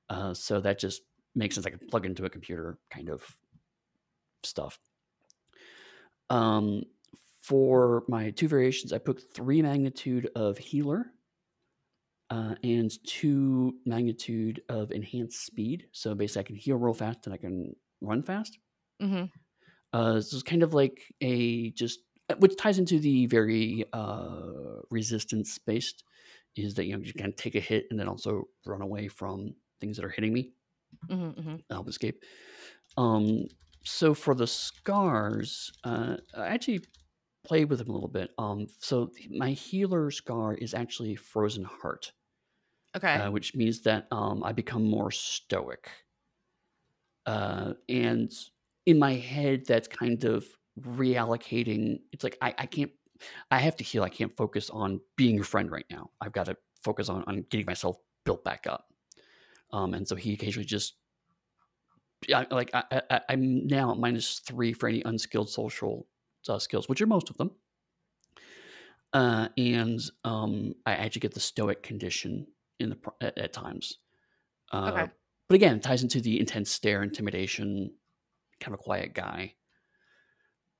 Uh, so that just makes sense. I can plug into a computer kind of stuff. Um, for my two variations, I put three magnitude of healer uh, and two magnitude of enhanced speed. So basically, I can heal real fast and I can run fast. hmm Uh, this is kind of like a just uh, which ties into the very uh, resistance based is that you know you can take a hit and then also run away from things that are hitting me hmm hmm help escape. Um, so for the scars, uh, I actually played with them a little bit. Um, so my healer scar is actually frozen heart, Okay. uh, which means that um, I become more stoic. Uh, and in my head, that's kind of reallocating. It's like I, I can't. I have to heal. I can't focus on being your friend right now. I've got to focus on on getting myself built back up. Um, and so he occasionally just yeah, like I, I, I'm now at minus three for any unskilled social uh, skills, which are most of them. Uh, and um, I actually get the stoic condition in the at, at times. Uh, Okay. But again, it ties into the intense stare, intimidation, kind of a quiet guy.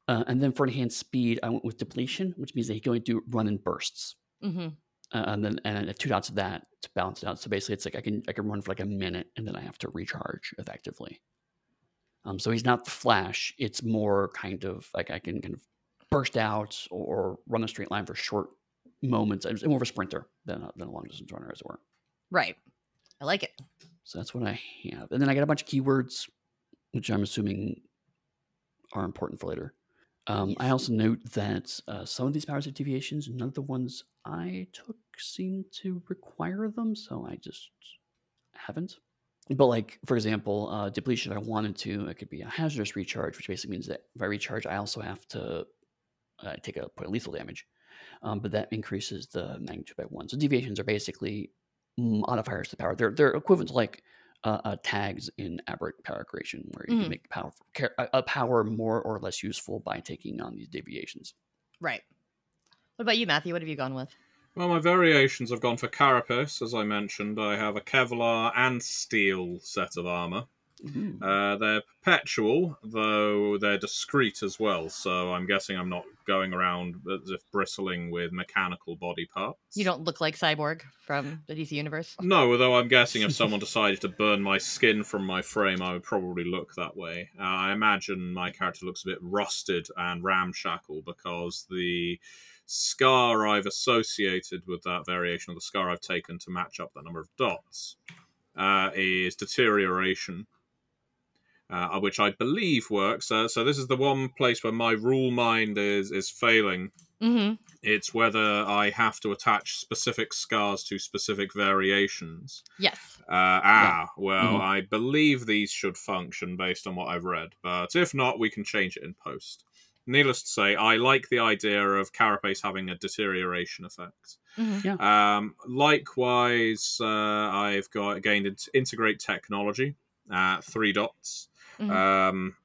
Uh, and then for enhanced speed, I went with depletion, which means that he can only do run in bursts hmm uh, and then and two dots of that to balance it out. So basically, it's like I can I can run for like a minute, and then I have to recharge effectively. Um, so he's not the Flash; it's more kind of like I can kind of burst out or run a straight line for short moments. I'm more of a sprinter than a, than a long distance runner, as it were. Right. I like it. So that's what I have, and then I got a bunch of keywords, which I'm assuming are important for later. Um, I also note that uh, some of these powers have deviations. None of the ones I took seem to require them, so I just haven't. But like, for example, uh, depletion, if I wanted to, it could be a hazardous recharge, which basically means that if I recharge, I also have to uh, take a point of lethal damage. Um, but that increases the magnitude by one. So deviations are basically modifiers to power. They're they're equivalent to like uh, uh, tags in aberrant power creation, where you Mhm. can make power a power more or less useful by taking on these deviations. Right. What about you, Matthew? What have you gone with? Well, my variations have gone for Carapace, as I mentioned. I have a Kevlar and steel set of armor. Ooh. Uh, they're perpetual, though they're discreet as well, so I'm guessing I'm not going around as if bristling with mechanical body parts. You don't look like Cyborg from the DC universe. No, although I'm guessing if someone decided to burn my skin from my frame, I would probably look that way. Uh, I imagine my character looks a bit rusted and ramshackle because the scar I've associated with that variation of the scar I've taken to match up that number of dots uh, is deterioration. Uh, which I believe works. Uh, so this is the one place where my rule mind is is failing. Mm-hmm. It's whether I have to attach specific scars to specific variations. Yes. Uh, ah, well, Mhm. I believe these should function based on what I've read, but if not, we can change it in post. Needless to say, I like the idea of Carapace having a deterioration effect. Mm-hmm. Um, likewise, uh, I've got gained integrate technology, uh, three dots. Mhm. Um,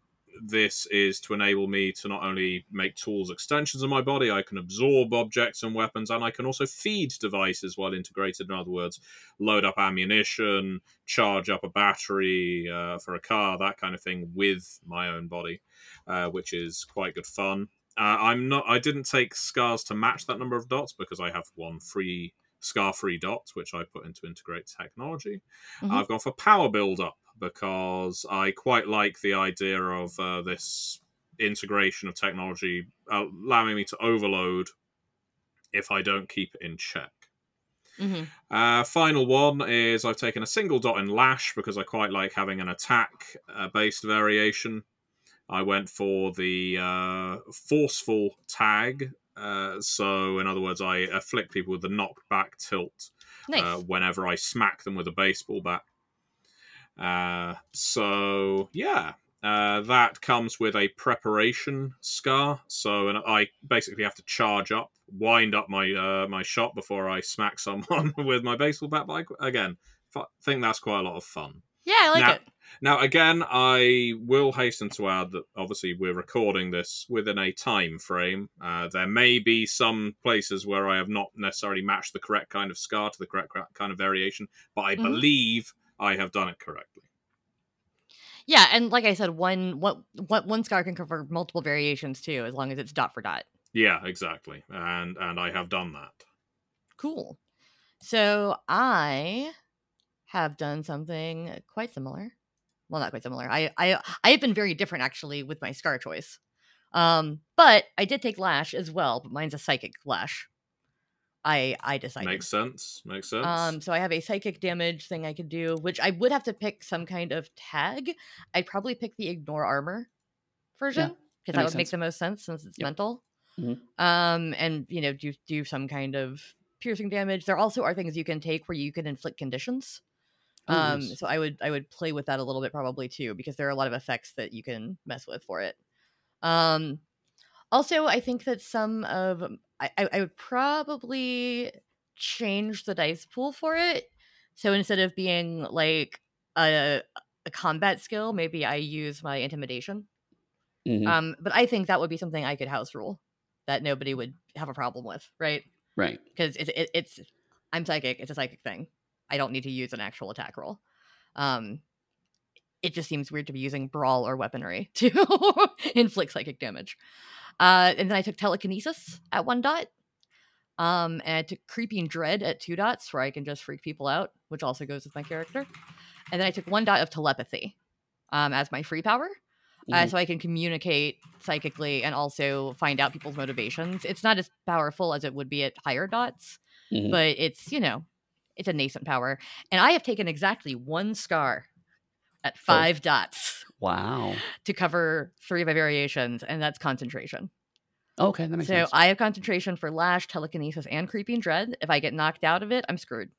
this is to enable me to not only make tools extensions of my body, I can absorb objects and weapons, and I can also feed devices while integrated. In other words, load up ammunition, charge up a battery uh, for a car, that kind of thing, with my own body, uh, which is quite good fun. Uh, I'm not. I didn't take scars to match that number of dots because I have one free scar-free dot, which I put into integrate technology. Mhm. I've gone for power build-up because I quite like the idea of uh, this integration of technology allowing me to overload if I don't keep it in check. Mm-hmm. Uh, final one is I've taken a single dot in lash because I quite like having an attack uh, based variation. I went for the uh, forceful tag. Uh, so, in other words, I afflict people with the knockback tilt Nice. uh, whenever I smack them with a baseball bat. Uh, so, yeah, uh, that comes with a preparation scar. So, and I basically have to charge up, wind up my uh, my shot before I smack someone with my baseball bat. But I, again, I think that's quite a lot of fun. yeah, I like now- it. Now, again, I will hasten to add that obviously we're recording this within a time frame. Uh, there may be some places where I have not necessarily matched the correct kind of scar to the correct cra- kind of variation, but I Mhm. believe I have done it correctly. Yeah, and like I said, one what what one scar can cover multiple variations too, as long as it's dot for dot. Yeah, exactly, and and I have done that. Cool. So I have done something quite similar. Well, not quite similar. I I I have been very different actually with my scar choice. Um, but I did take lash as well, but mine's a psychic lash. I I decided. Makes sense. Makes sense. Um, so I have a psychic damage thing I could do, which I would have to pick some kind of tag. I'd probably pick the ignore armor version because that, makes would make the most sense since it's Yep. mental. Mhm. Um, and you know, do do some kind of piercing damage. There also are things you can take where you can inflict conditions. Oh, um, nice. so I would I would play with that a little bit probably too because there are a lot of effects that you can mess with for it. Um, also, I think that some of I, I would probably change the dice pool for it. So instead of being like a a combat skill, maybe I use my intimidation. Mhm. Um, but I think that would be something I could house rule that nobody would have a problem with, right? right. Because it's it, it's I'm psychic. It's a psychic thing. I don't need to use an actual attack roll. Um, it just seems weird to be using brawl or weaponry to inflict psychic damage. Uh, and then I took telekinesis at one dot. Um, and I took creeping dread at two dots, where I can just freak people out, which also goes with my character. And then I took one dot of telepathy, um, as my free power uh, Mhm. so I can communicate psychically and also find out people's motivations. It's not as powerful as it would be at higher dots, Mhm. but it's you know, it's a nascent power. And I have taken exactly one scar at five dots Wow. to cover three of my variations, and that's concentration. Okay, that makes So sense. I have concentration for lash, telekinesis, and creeping dread. If I get knocked out of it, I'm screwed.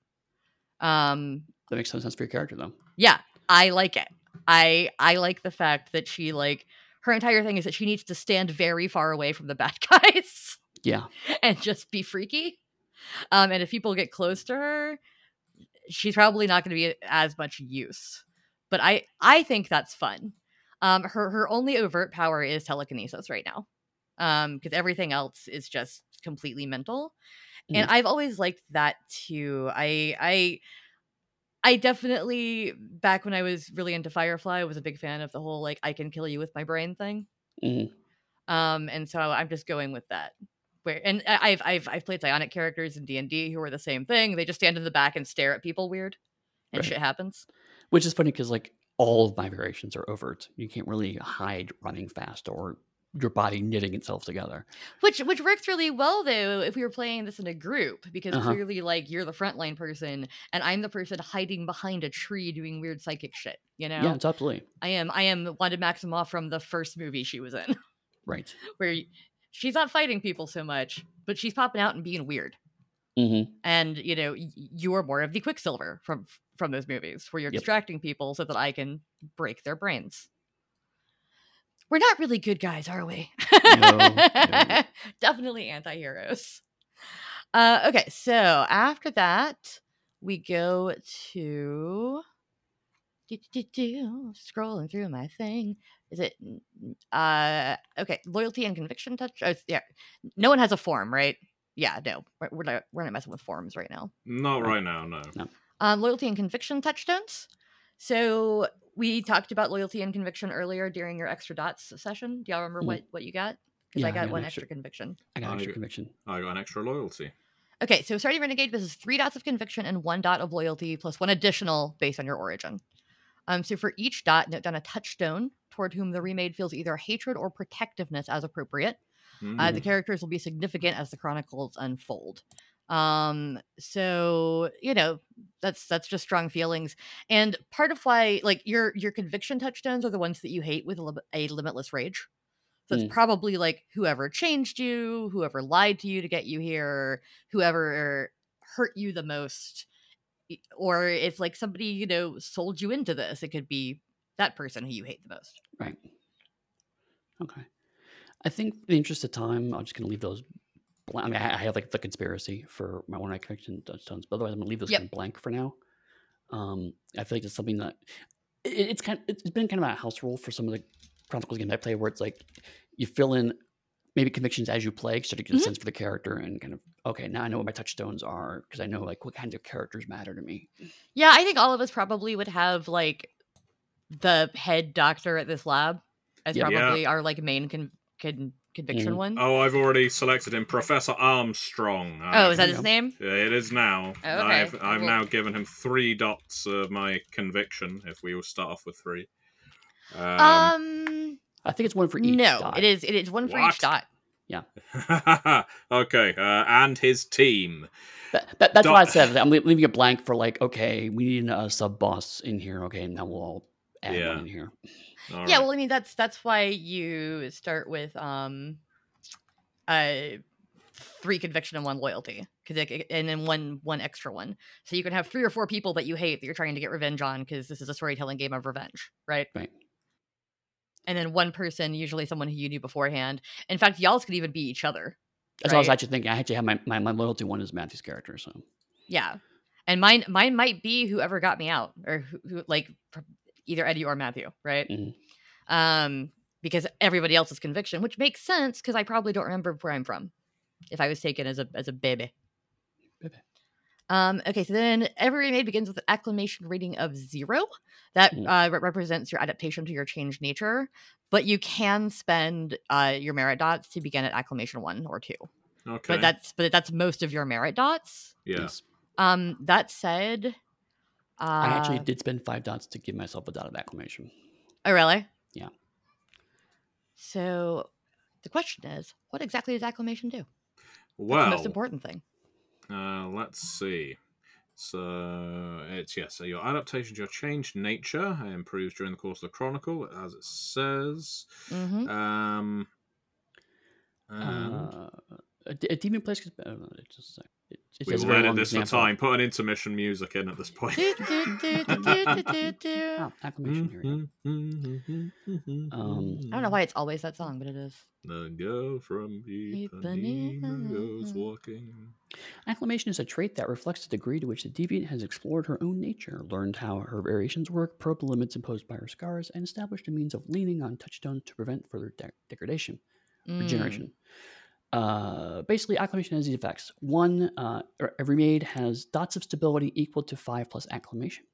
Um, that makes some sense for your character, though. yeah i like it i i like the fact that she like her entire thing is that she needs to stand very far away from the bad guys Yeah. and just be freaky um and if people get close to her she's probably not going to be as much use but i i think that's fun um her her only overt power is telekinesis right now um because everything else is just completely mental Mm. and i've always liked that too i i i definitely back when i was really into firefly I was a big fan of the whole like i can kill you with my brain thing Mhm. um and so i'm just going with that where and I- i've i've i've played psionic characters in d&d who are the same thing they just stand in the back and stare at people weird and Right. shit happens Which is funny because like all of my variations are overt. You can't really hide running fast or your body knitting itself together. Which which works really well though if we were playing this in a group because Uh-huh. clearly like you're the frontline person and I'm the person hiding behind a tree doing weird psychic shit. You know, Yeah, it's absolutely I am I am Wanda Maximoff from the first movie she was in, right. where she's not fighting people so much, but she's popping out and being weird. Hmm And you know you are more of the Quicksilver from from those movies where you're Yep. distracting people so that I can break their brains. We're not really good guys, are we? no. Definitely anti-heroes. Uh, okay, so after that, we go to do, do, do, do, scrolling through my thing. Is it uh okay? Loyalty and conviction touch. Oh, yeah, no one has a form, right? Yeah, no, we're, we're not we're not messing with forms right now. Not Right. right now, no. Um, loyalty and conviction touchstones. So we talked about loyalty and conviction earlier during your extra dots session. Do y'all remember Mhm. what what you got? Because Yeah, I I got got one extra- extra conviction. I got I extra g- conviction. I got an extra loyalty. Okay, so starting renegade, this is three dots of conviction and one dot of loyalty, plus one additional based on your origin. Um, so for each dot, note down a touchstone toward whom the remade feels either hatred or protectiveness as appropriate. Uh, the Mm. characters will be significant as the chronicles unfold. Um, so you know that's that's just strong feelings, and part of why like your your conviction touchstones are the ones that you hate with a, a limitless rage. So it's Mm. probably like whoever changed you, whoever lied to you to get you here, whoever hurt you the most, or if like somebody you know sold you into this, it could be that person who you hate the most. Right. Okay. I think in the interest of time, I'm just going to leave those blank. I mean, I I have like the conspiracy for my one night conviction touchstones, but otherwise, I'm going to leave those Yep. kind of blank for now. Um, I feel like it's something that it, it's kind. It's been kind of a house rule for some of the Chronicles games I play, where it's like you fill in maybe convictions as you play, so to get a Mhm. sense for the character and kind of okay, now I know what my touchstones are because I know like what kinds of characters matter to me. Yeah, I think all of us probably would have like the head doctor at this lab as Yeah. Yeah. probably our like main con- con- conviction Mhm. one. Oh, I've already selected him, Professor Armstrong. Oh, is that his name? It is now. Okay, I've I've cool. now given him three dots of my conviction. If we will start off with three. Um, Um, I think it's one for each. no, dot. it is it is one for What? each dot. Yeah. Okay, uh, and his team. That, that, that's why I Dot- said I'm lea- leaving it blank for like, okay, we need a sub boss in here. Okay, and then we'll all add Yeah. one in here. All Yeah, right. well, I mean that's that's why you start with um, uh, three conviction and one loyalty, because and then one one extra one, so you can have three or four people that you hate that you're trying to get revenge on, because this is a storytelling game of revenge, right? Right. And then one person, usually someone who you knew beforehand. In fact, y'all's could even be each other. That's what I was actually thinking. I actually have my, my, my loyalty one is Matthew's character. So Yeah, and mine mine might be whoever got me out, or who, who like either Eddie or Matthew, right? Mhm. Um, because everybody else's conviction, which makes sense because I probably don't remember where I'm from if I was taken as a as a baby. Baby. Um, okay, so then every remade begins with an acclimation rating of zero. That Mm. uh, re- represents your adaptation to your changed nature, but you can spend uh, your merit dots to begin at acclimation one or two. okay. But that's but that's most of your merit dots. yeah. yes. Um, that said, uh, I actually did spend five dots to give myself a dot of acclimation. Oh, really? Yeah. So the question is, what exactly does acclimation do? That's the Well, most important thing. Uh, let's see. So it's yes. So your adaptation to your changed nature improves during the course of the chronicle, as it says. hmm Um, and Uh, a, a demon place. I don't know. It's just like, it, it we says a will very this for time. Put an intermission music in at this point. Oh, acclimation. Here we go. Mm-hmm. Um, I don't know why it's always that song, but it is. The girl from Ipanema goes walking. Acclimation is a trait that reflects the degree to which the deviant has explored her own nature, learned how her variations work, probed the limits imposed by her scars, and established a means of leaning on touchstones to prevent further de- degradation. Mm. Uh, basically, acclimation has these effects. One, uh, er- every maid has dots of stability equal to five plus acclimation.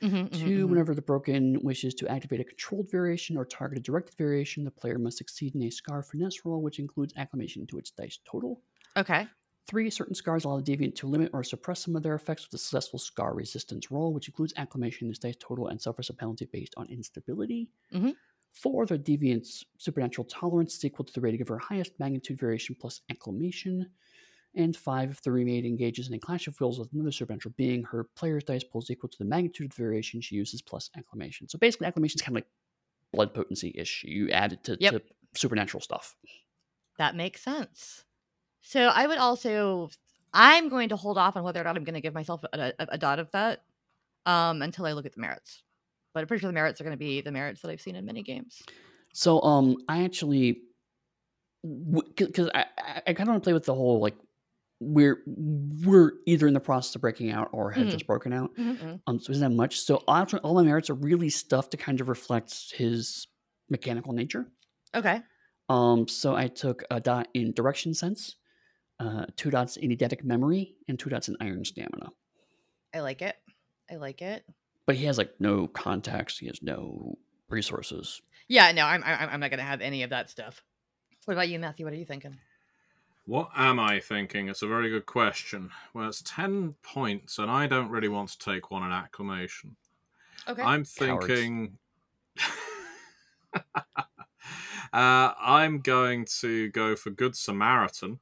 Mhm, mhm, 2 mhm. whenever the broken wishes to activate a controlled variation or target a directed variation, the player must succeed in a scar finesse roll, which includes acclimation to its dice total. Okay. Three, certain scars allow the deviant to limit or suppress some of their effects with a successful scar resistance roll, which includes acclimation in its dice total and suffers a penalty based on instability. Mhm. Four, the deviant's supernatural tolerance is equal to the rating of her highest magnitude variation plus acclimation. And five, if the remade engages in a clash of wills with another supernatural being, her player's dice pool is equal to the magnitude of the variation she uses plus acclimation. So basically, acclimation is kind of like blood potency ish. You add it to, Yep. to supernatural stuff. That makes sense. So I would also, I'm going to hold off on whether or not I'm going to give myself a, a, a dot of that um, until I look at the merits. But I'm pretty sure the merits are going to be the merits that I've seen in many games. So um, I actually because I I, I kind of want to play with the whole like we're we're either in the process of breaking out or have Mhm. just broken out. Mhm. Um, so doesn't have much. So all, all my merits are really stuff to kind of reflect his mechanical nature. Okay. Um, so I took a dot in direction sense, uh, two dots in eidetic memory, and two dots in iron stamina. I like it. I like it. But he has like no contacts. He has no resources. Yeah, no, I'm I'm, I'm not going to have any of that stuff. What about you, Matthew? What are you thinking? What am I thinking? It's a very good question. Well, it's 10 points, and I don't really want to take one in acclimation. Okay. I'm thinking. uh, I'm going to go for Good Samaritan.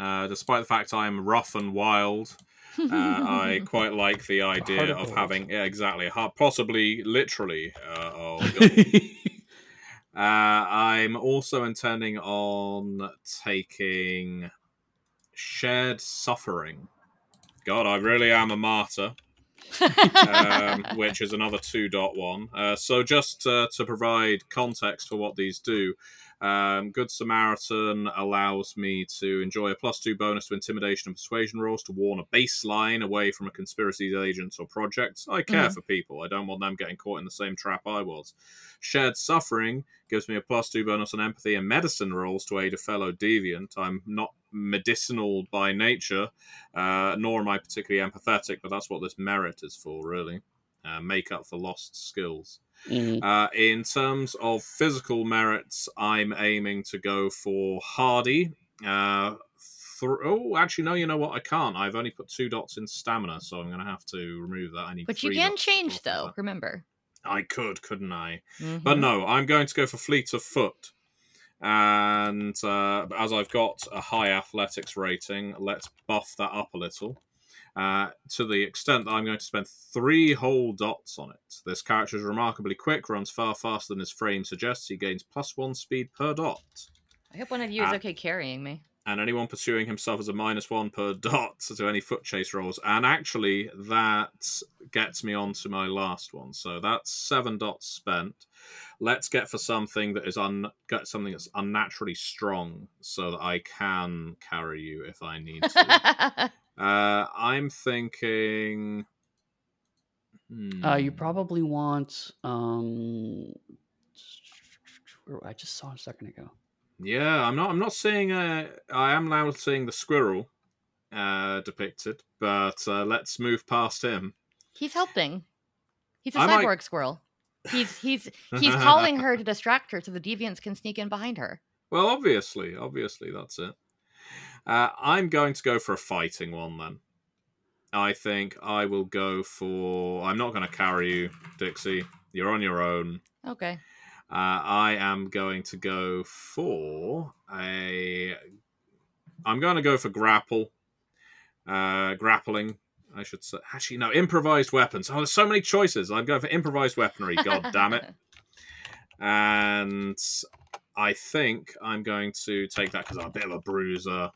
Uh, despite the fact I am rough and wild, uh, I quite like the idea of having yeah, exactly, possibly literally. Uh, oh, Uh, I'm also intending on taking shared suffering. God, I really am a martyr, um, which is another two 2.1. Uh, so, just uh, to provide context for what these do, um, Good Samaritan allows me to enjoy a plus two bonus to intimidation and persuasion rolls to warn a baseline away from a conspiracy's agents or projects. I care Mhm. for people. I don't want them getting caught in the same trap I was. Shared suffering gives me a plus two bonus on empathy and medicine rolls to aid a fellow deviant. I'm not medicinal by nature, uh, nor am I particularly empathetic, but that's what this merit is for, really. Uh, make up for lost skills. Mhm. Uh, in terms of physical merits, I'm aiming to go for hardy. Uh, th- oh, actually, no. You know what? I can't. I've only put two dots in stamina, so I'm going to have to remove that. I need. but you can change though. that. Remember. I could, couldn't I? Mhm. But no, I'm going to go for fleet of foot. And uh, as I've got a high athletics rating, let's buff that up a little. Uh, to the extent that I'm going to spend three whole dots on it. This character is remarkably quick, runs far faster than his frame suggests. He gains plus one speed per dot. I hope one of you is Ah. okay carrying me. And anyone pursuing himself as a minus one per dot to any foot chase rolls. And actually, that gets me on to my last one. So that's seven dots spent. Let's get for something that is un get something that's unnaturally strong, so that I can carry you if I need to. uh, I'm thinking. Uh, you hmm. probably want. Um, I just saw a second ago. Yeah, I'm not. I'm not seeing. Uh, I am now seeing the squirrel uh, depicted, but uh, let's move past him. He's helping. He's a I might- cyborg squirrel. He's he's he's calling her to distract her so the deviants can sneak in behind her. Well, obviously, obviously, that's it. Uh, I'm going to go for a fighting one then. I think I will go for. I'm not going to carry you, Dixie. You're on your own. Okay. Uh, I am going to go for a. I'm going to go for grapple. Uh, grappling, I should say. Actually, no, improvised weapons. Oh, there's so many choices. I'm going for improvised weaponry. God damn it. And I think I'm going to take that because I'm a bit of a bruiser.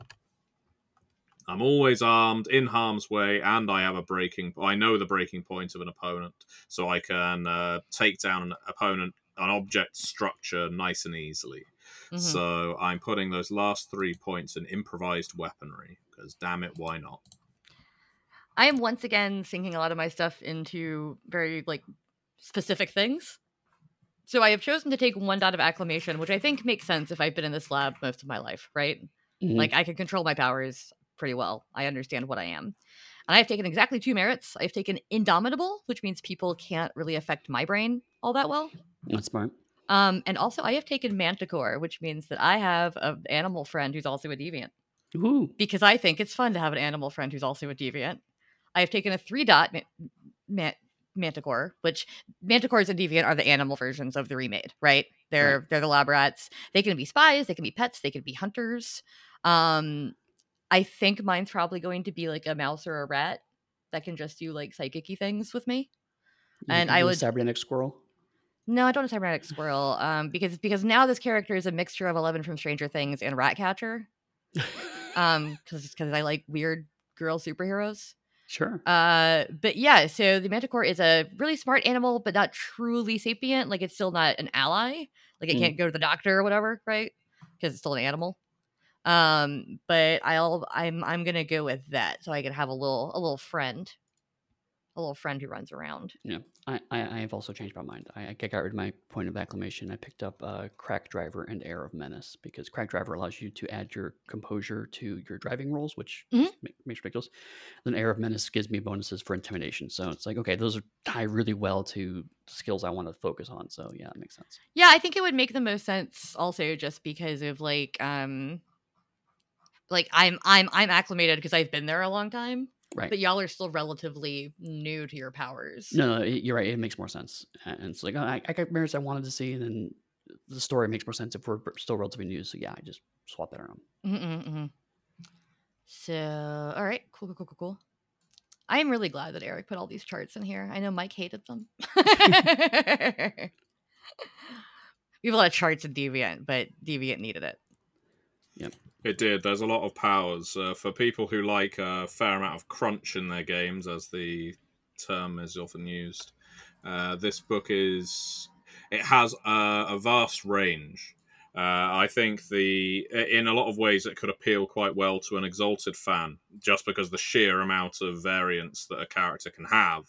I'm always armed, in harm's way, and I have a breaking. I know the breaking point of an opponent, so I can uh, take down an opponent, an object structure, nice and easily. Mhm. So I'm putting those last three points in improvised weaponry because, damn it, why not? I am once again sinking a lot of my stuff into very like specific things. So I have chosen to take one dot of acclimation, which I think makes sense if I've been in this lab most of my life, right? Mhm. Like I can control my powers pretty well. I understand what I am. And I have taken exactly two merits. I've taken indomitable, which means people can't really affect my brain all that well. That's smart. Um, and also I have taken manticore, which means that I have an animal friend who's also a deviant Ooh. because I think it's fun to have an animal friend who's also a deviant. I have taken a three dot ma- ma- manticore, which manticores and deviant are the animal versions of the remade, right? They're they're the lab rats. They can be spies, they can be pets, they can be hunters. Um, I think mine's probably going to be like a mouse or a rat that can just do like psychic things with me. You And I a would- cybernetic squirrel. No, I don't have cybernetic squirrel. Um, because because now this character is a mixture of Eleven from Stranger Things and Ratcatcher. Um, because because I like weird girl superheroes. Sure. Uh, but yeah, so the Manticore is a really smart animal, but not truly sapient. Like it's still not an ally. Like it Mm. can't go to the doctor or whatever, right? Because it's still an animal. Um, but I'll I'm I'm gonna go with that so I can have a little a little friend, a little friend who runs around. I, I, I have also changed my mind. I, I got rid of my point of acclimation. I picked up uh, Crack Driver and Air of Menace because Crack Driver allows you to add your composure to your driving rolls, which Mhm. ma- makes ridiculous. Then Air of Menace gives me bonuses for intimidation. So it's like, okay, those are tie really well to skills I want to focus on. So yeah, it makes sense. Yeah, I think it would make the most sense also just because of like um like I'm I'm I'm acclimated because I've been there a long time. Right. But y'all are still relatively new to your powers. No, no, you're right. It makes more sense. And it's like, oh, I, I got mirrors I wanted to see, and then the story makes more sense if we're still relatively new. So yeah, I just swap that around. Mm-mm, mhm. So, all right, cool, cool, cool, cool, cool. I am really glad that Eric put all these charts in here. I know Mike hated them. we have a lot of charts in Deviant, but Deviant needed it. It did. There's a lot of powers uh, for people who like a fair amount of crunch in their games, as the term is often used. Uh, this book is it has a, a vast range. Uh, I think the in a lot of ways it could appeal quite well to an exalted fan, just because the sheer amount of variance that a character can have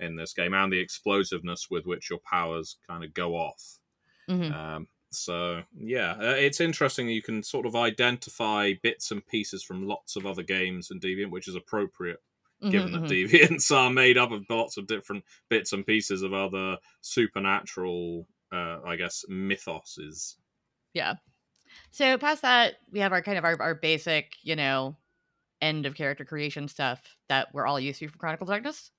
in this game and the explosiveness with which your powers kind of go off. Mhm. Um, so yeah, uh, it's interesting. that You can sort of identify bits and pieces from lots of other games in Deviant, which is appropriate Mhm, given that mhm. Deviants are made up of lots of different bits and pieces of other supernatural, uh, I guess, mythoses. Yeah. So past that, we have our kind of our, our basic, you know, end of character creation stuff that we're all used to from Chronicle of Darkness,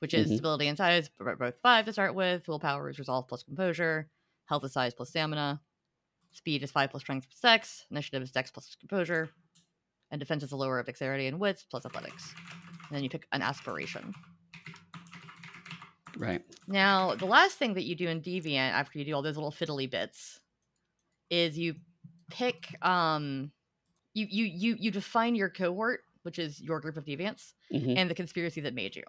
which is Mhm. stability and size, both five to start with. Willpower is resolve plus composure. Health is size plus stamina. Speed is five plus strength plus dex. Initiative is dex plus composure. And defense is the lower of dexterity and wits plus athletics. And then you pick an aspiration. Right. Now, the last thing that you do in Deviant after you do all those little fiddly bits is you pick um you you you you define your cohort, which is your group of deviants, Mhm. and the conspiracy that made you.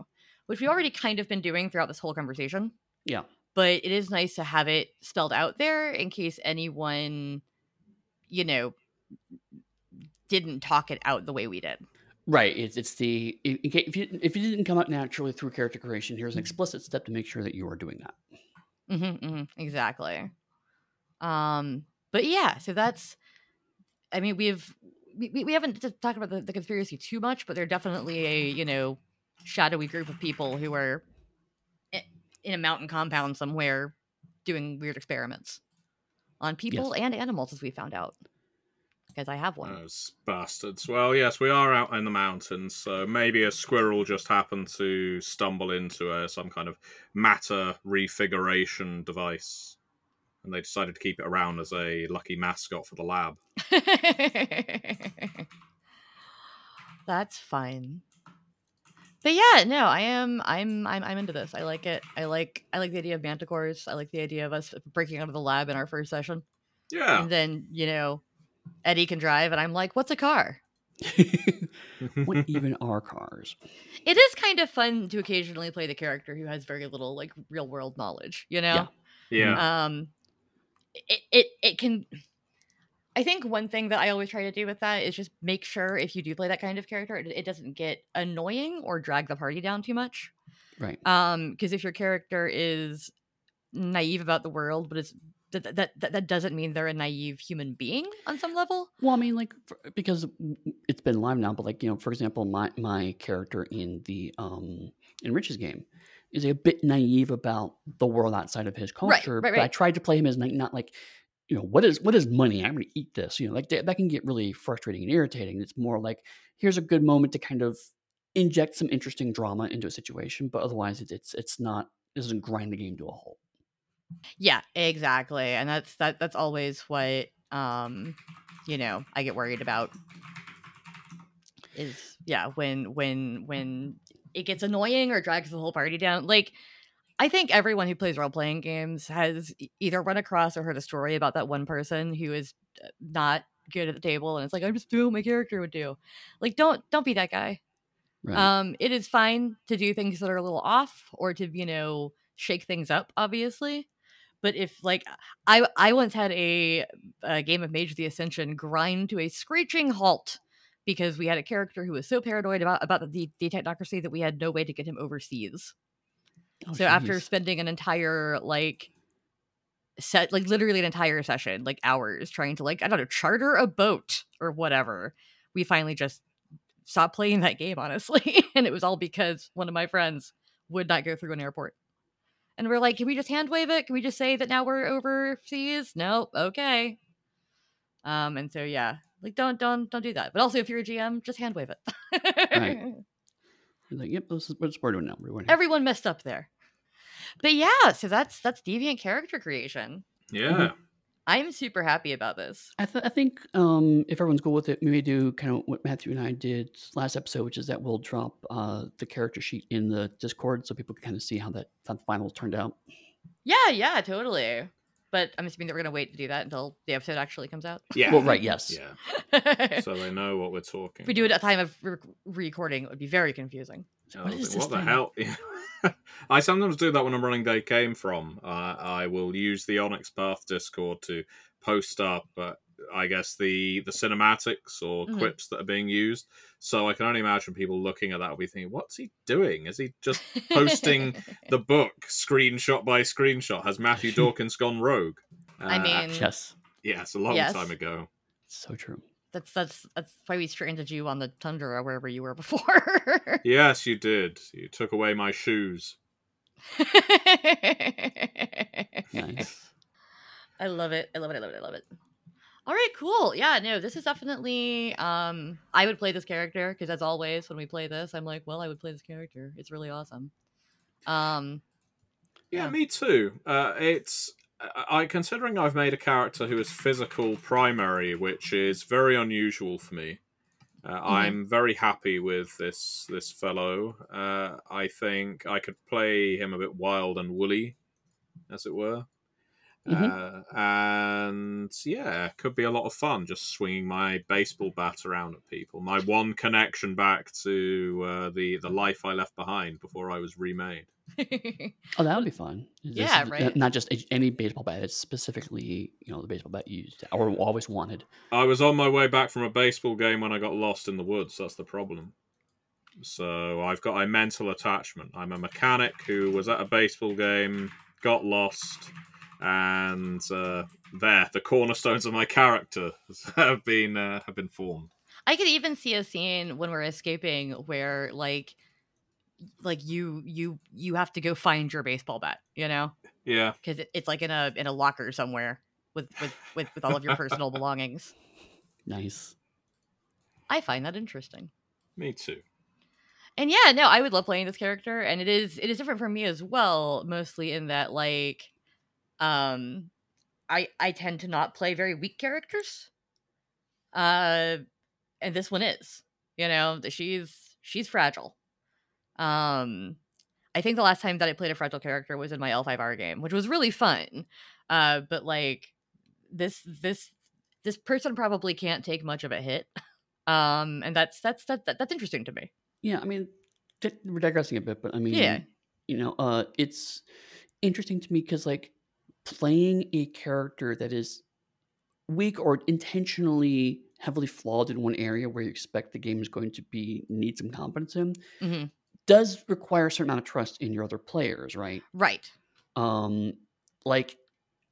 Which we've already kind of been doing throughout this whole conversation. Yeah. But it is nice to have it spelled out there in case anyone, you know, didn't talk it out the way we did. Right. It's it's the if you if you didn't come out naturally through character creation, here's an explicit step to make sure that you are doing that. mm-hmm, mm-hmm, exactly. Um, but yeah, so that's. I mean, we've we, we- haven't talked about the, the conspiracy too much, but they're definitely a you know shadowy group of people who are in a mountain compound somewhere doing weird experiments on people and animals, as we found out. Because I have one. Those bastards. Well, yes, we are out in the mountains, so maybe a squirrel just happened to stumble into a, some kind of matter refiguration device. And they decided to keep it around as a lucky mascot for the lab. That's fine. But yeah, no, I am I'm I'm I'm into this. I like it. I like I like the idea of manticores. I like the idea of us breaking out of the lab in our first session. Yeah. And then, you know, Eddie can drive and I'm like, "What's a car?" what even are cars? It is kind of fun to occasionally play the character who has very little like real world knowledge, you know? yeah. um it, it it can i think one thing that i always try to do with that is just make sure if you do play that kind of character it, it doesn't get annoying or drag the party down too much Right. um because if your character is naive about the world, but it's that that that, that doesn't mean they're a naive human being on some level. Well, I mean, like for, because it's been live now, but like you know, for example, my my character in the um in Rich's game is a bit naive about the world outside of his culture. right, Right. But I tried to play him as like not like you know what is what is money? I'm going to eat this. You know, like that, that can get really frustrating and irritating. It's more like here's a good moment to kind of inject some interesting drama into a situation, but otherwise it's it's, it's not it doesn't grind the game to a halt. Yeah, exactly. And that's that that's always what um you know, I get worried about is yeah, when when when it gets annoying or drags the whole party down. Like I think everyone who plays role playing games has either run across or heard a story about that one person who is uh, not good at the table and it's like I'm just doing what my character would do. Like don't don't be that guy. Right. Um, it is fine to do things that are a little off or to, you know, shake things up, obviously. But if like I I once had a, a game of Mage the Ascension grind to a screeching halt because we had a character who was so paranoid about about the, the technocracy that we had no way to get him overseas. Oh, so after spending an entire like set like literally an entire session, like hours trying to like I don't know, charter a boat or whatever, we finally just stopped playing that game honestly. and it was all because one of my friends would not go through an airport. And we're like, can we just hand wave it? Can we just say that now we're overseas? No, okay. Um, and so yeah, like don't don't don't do that. But also if you're a GM, just hand wave it. Right. You're like, yep, this is what we're doing now. We're doing Everyone messed up there. But yeah, so that's that's deviant character creation. Yeah. I'm super happy about this. I, th- I think um, if everyone's cool with it, maybe do kind of what Matthew and I did last episode, which is that we'll drop uh, the character sheet in the Discord so people can kind of see how that, how final turned out. Yeah, yeah, totally. But I'm assuming that we're gonna wait to do that until the episode actually comes out. Yeah. Well, right, yes. Yeah. So they know what we're talking. If we do it at a time of re- recording, it would be very confusing. I What like, this what the thing? hell? I sometimes do that when I'm running They Came From. Uh, I will use the Onyx Path Discord to post up, uh, I guess, the, the cinematics or Mhm. quips that are being used. So I can only imagine people looking at that will be thinking, what's he doing? Is he just Posting the book screenshot by screenshot? Has Matthew Dawkins gone rogue? I Uh, mean, Yes, yes, a long yes. time ago. so true. that's that's that's why we stranded you on the tundra wherever you were before. Yes, you did. You took away my shoes. Nice. I love it. I love it. I love it. I love it. All right, cool. Yeah, no, this is definitely um I would play this character because as always when we play this, I'm like, well, I would play this character. It's really awesome. Um Yeah, Yeah. me too. Uh, it's I considering I've made a character who is physical primary, which is very unusual for me. Uh, I'm very happy with this this fellow. Uh, I think I could play him a bit wild and woolly, as it were. Uh, and yeah, could be a lot of fun just swinging my baseball bat around at people. My one connection back to uh, the the life I left behind before I was remade. Oh, that would be fun. This Yeah, right. Not just any baseball bat. It's specifically, you know, the baseball bat you used or always wanted. I was on my way back from a baseball game when I got lost in the woods. That's the problem. So I've got a mental attachment. I'm a mechanic who was at a baseball game, got lost, and uh, there, the cornerstones of my character have been uh, have been formed. I could even see a scene when we're escaping where like like you you you have to go find your baseball bat, you know? Yeah, Cuz it, it's like in a in a locker somewhere with with with, with all of your personal belongings. Nice. I find that interesting. me too. And yeah, no, I would love playing this character, and it is it is different for me as well, mostly in that like, um, I I tend to not play very weak characters, uh, and this one is, you know, she's she's fragile. Um, I think the last time that I played a fragile character was in my L5R game, which was really fun. Uh, but like this this this person probably can't take much of a hit. Um, and that's that's that, that that's interesting to me. Yeah, I mean, we're digressing a bit, but I mean, Yeah. you know, uh, it's interesting to me because like playing a character that is weak or intentionally heavily flawed in one area where you expect the game is going to be need some competence in Mhm. does require a certain amount of trust in your other players, right? Right. Um, like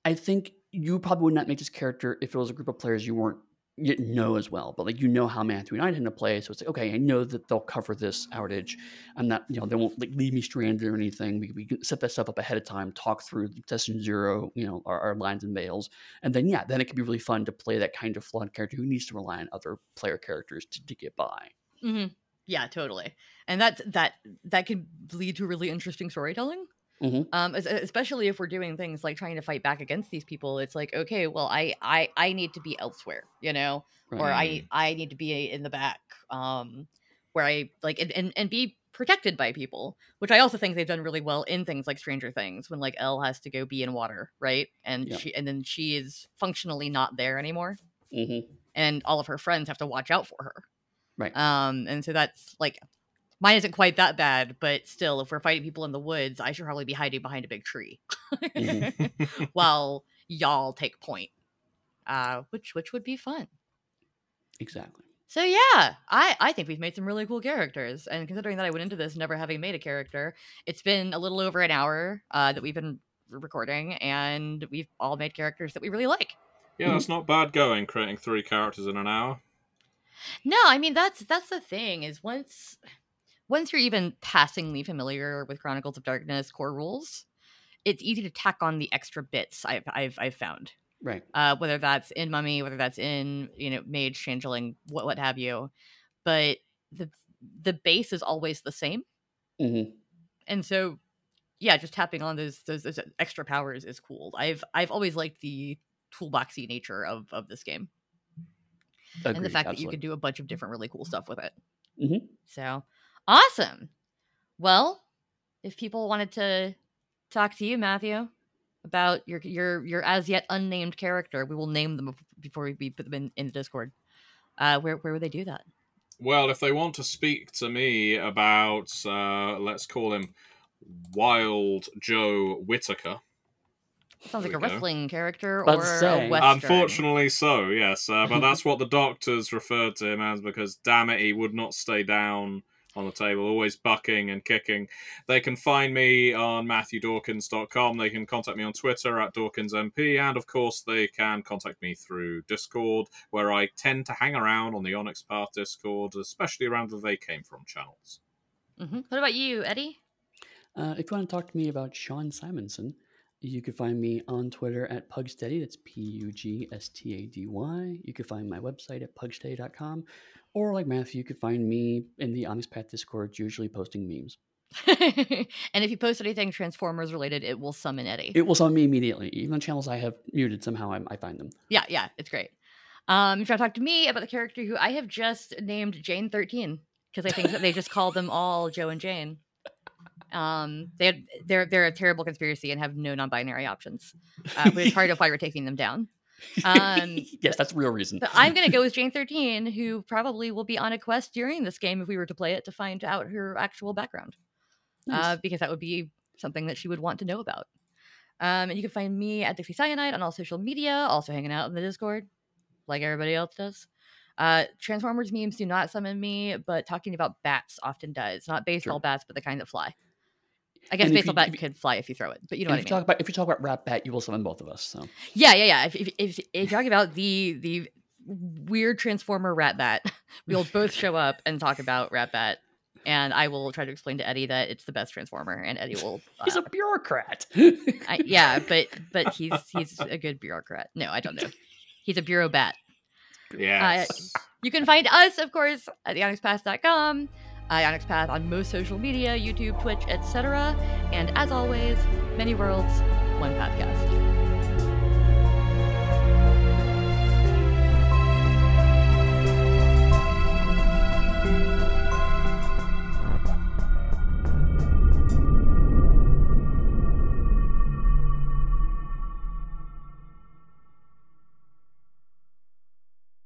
I think you probably would not make this character if it was a group of players you weren't you know as well, but like you know how Mantua United tend to play, so it's like okay, I know that they'll cover this outage. I'm not, you know, they won't like leave me stranded or anything. We, we can set that stuff up ahead of time, talk through session zero, you know, our, our lines and veils, and then yeah, then it can be really fun to play that kind of flawed character who needs to rely on other player characters to, to get by. Mm-hmm. Yeah, totally. And that that that can lead to really interesting storytelling. Mhm. Um, especially if we're doing things like trying to fight back against these people. It's like, okay, well, I I I need to be elsewhere, you know, or I I need to be in the back, um, where I like and, and and be protected by people, which I also think they've done really well in things like Stranger Things, when like El has to go be in water, right, and Yeah. she and then she is functionally not there anymore hmm and all of her friends have to watch out for her. Right. Um, and so that's like mine isn't quite that bad, but still, if we're fighting people in the woods, I should probably be hiding behind a big tree while y'all take point. Uh, which which would be fun. Exactly. So yeah, I I think we've made some really cool characters, and considering that I went into this never having made a character, it's been a little over an hour uh, that we've been recording, and we've all made characters that we really like. Yeah, that's not bad going, creating three characters in an hour. No, I mean that's that's the thing is once once you're even passingly familiar with Chronicles of Darkness core rules, it's easy to tack on the extra bits I've I've, I've found. Right. Uh, whether that's in Mummy, whether that's in you know Mage, Changeling, what what have you, but the the base is always the same, hmm and so yeah, just tapping on those those, those extra powers is cool. I've I've always liked the toolboxy nature of of this game and the fact that you can do a bunch of different really cool stuff with it. Mhm. So awesome. Well, if people wanted to talk to you, Matthew, about your your your as yet unnamed character, we will name them before we put them in, in the Discord. Uh, where where would they do that? Well, if they want to speak to me about, uh, let's call him Wild Joe Whitaker. Sounds like a go. wrestling character About or to say. a western. Unfortunately, so yes, uh, but that's what the doctors referred to him as because damn it, he would not stay down on the table, always bucking and kicking. They can find me on MatthewDawkins.com. They can contact me on Twitter at DawkinsMP, and of course, they can contact me through Discord, where I tend to hang around on the Onyx Path Discord, especially around the They Came From channels. Mhm. What about you, Eddie? Uh, if you want to talk to me about Sean Simonson, you can find me on Twitter at Pugsteady. That's P U G S T A D Y. You can find my website at pugsteady.com. Or like Matthew, you could find me in the Onyx Path Discord, usually posting memes. and if you post anything Transformers related, it will summon Eddie. It will summon me immediately. Even on channels I have muted, somehow I, I find them. Yeah, yeah, it's great. Um, if you want to talk to me about the character who I have just named Jane Thirteen because I think that they just called them all Joe and Jane. Um, they had, they're they're a terrible conspiracy and have no non-binary options, uh, which is part of why we're taking them down. Um, yes, that's the real reason. But I'm gonna go with Jane Thirteen, who probably will be on a quest during this game if we were to play it to find out her actual background uh, because that would be something that she would want to know about. Um, and you can find me at Dixie Cyanide on all social media, also hanging out in the Discord, like everybody else does. Uh, Transformers memes do not summon me, but talking about bats often does. Not baseball Sure. bats, but the kind that fly. I guess And baseball you- bat if you- could fly if you throw it, but you know And what if I you mean. talk about if you talk about Rat Bat, you will summon both of us. So Yeah, yeah, yeah. If, if, if, if you're talking about the the weird Transformer Rat Bat, we'll both show up and talk about Rat Bat, and I will try to explain to Eddie that it's the best Transformer, and Eddie will. he's uh, a bureaucrat. I, yeah, but but he's he's a good bureaucrat. No, I don't know. He's a bureau bat. Yes. You can find us, of course, at theonyxpath.com, Onyx Path on most social media, YouTube, Twitch, etc. And as always, many worlds, one Pathcast.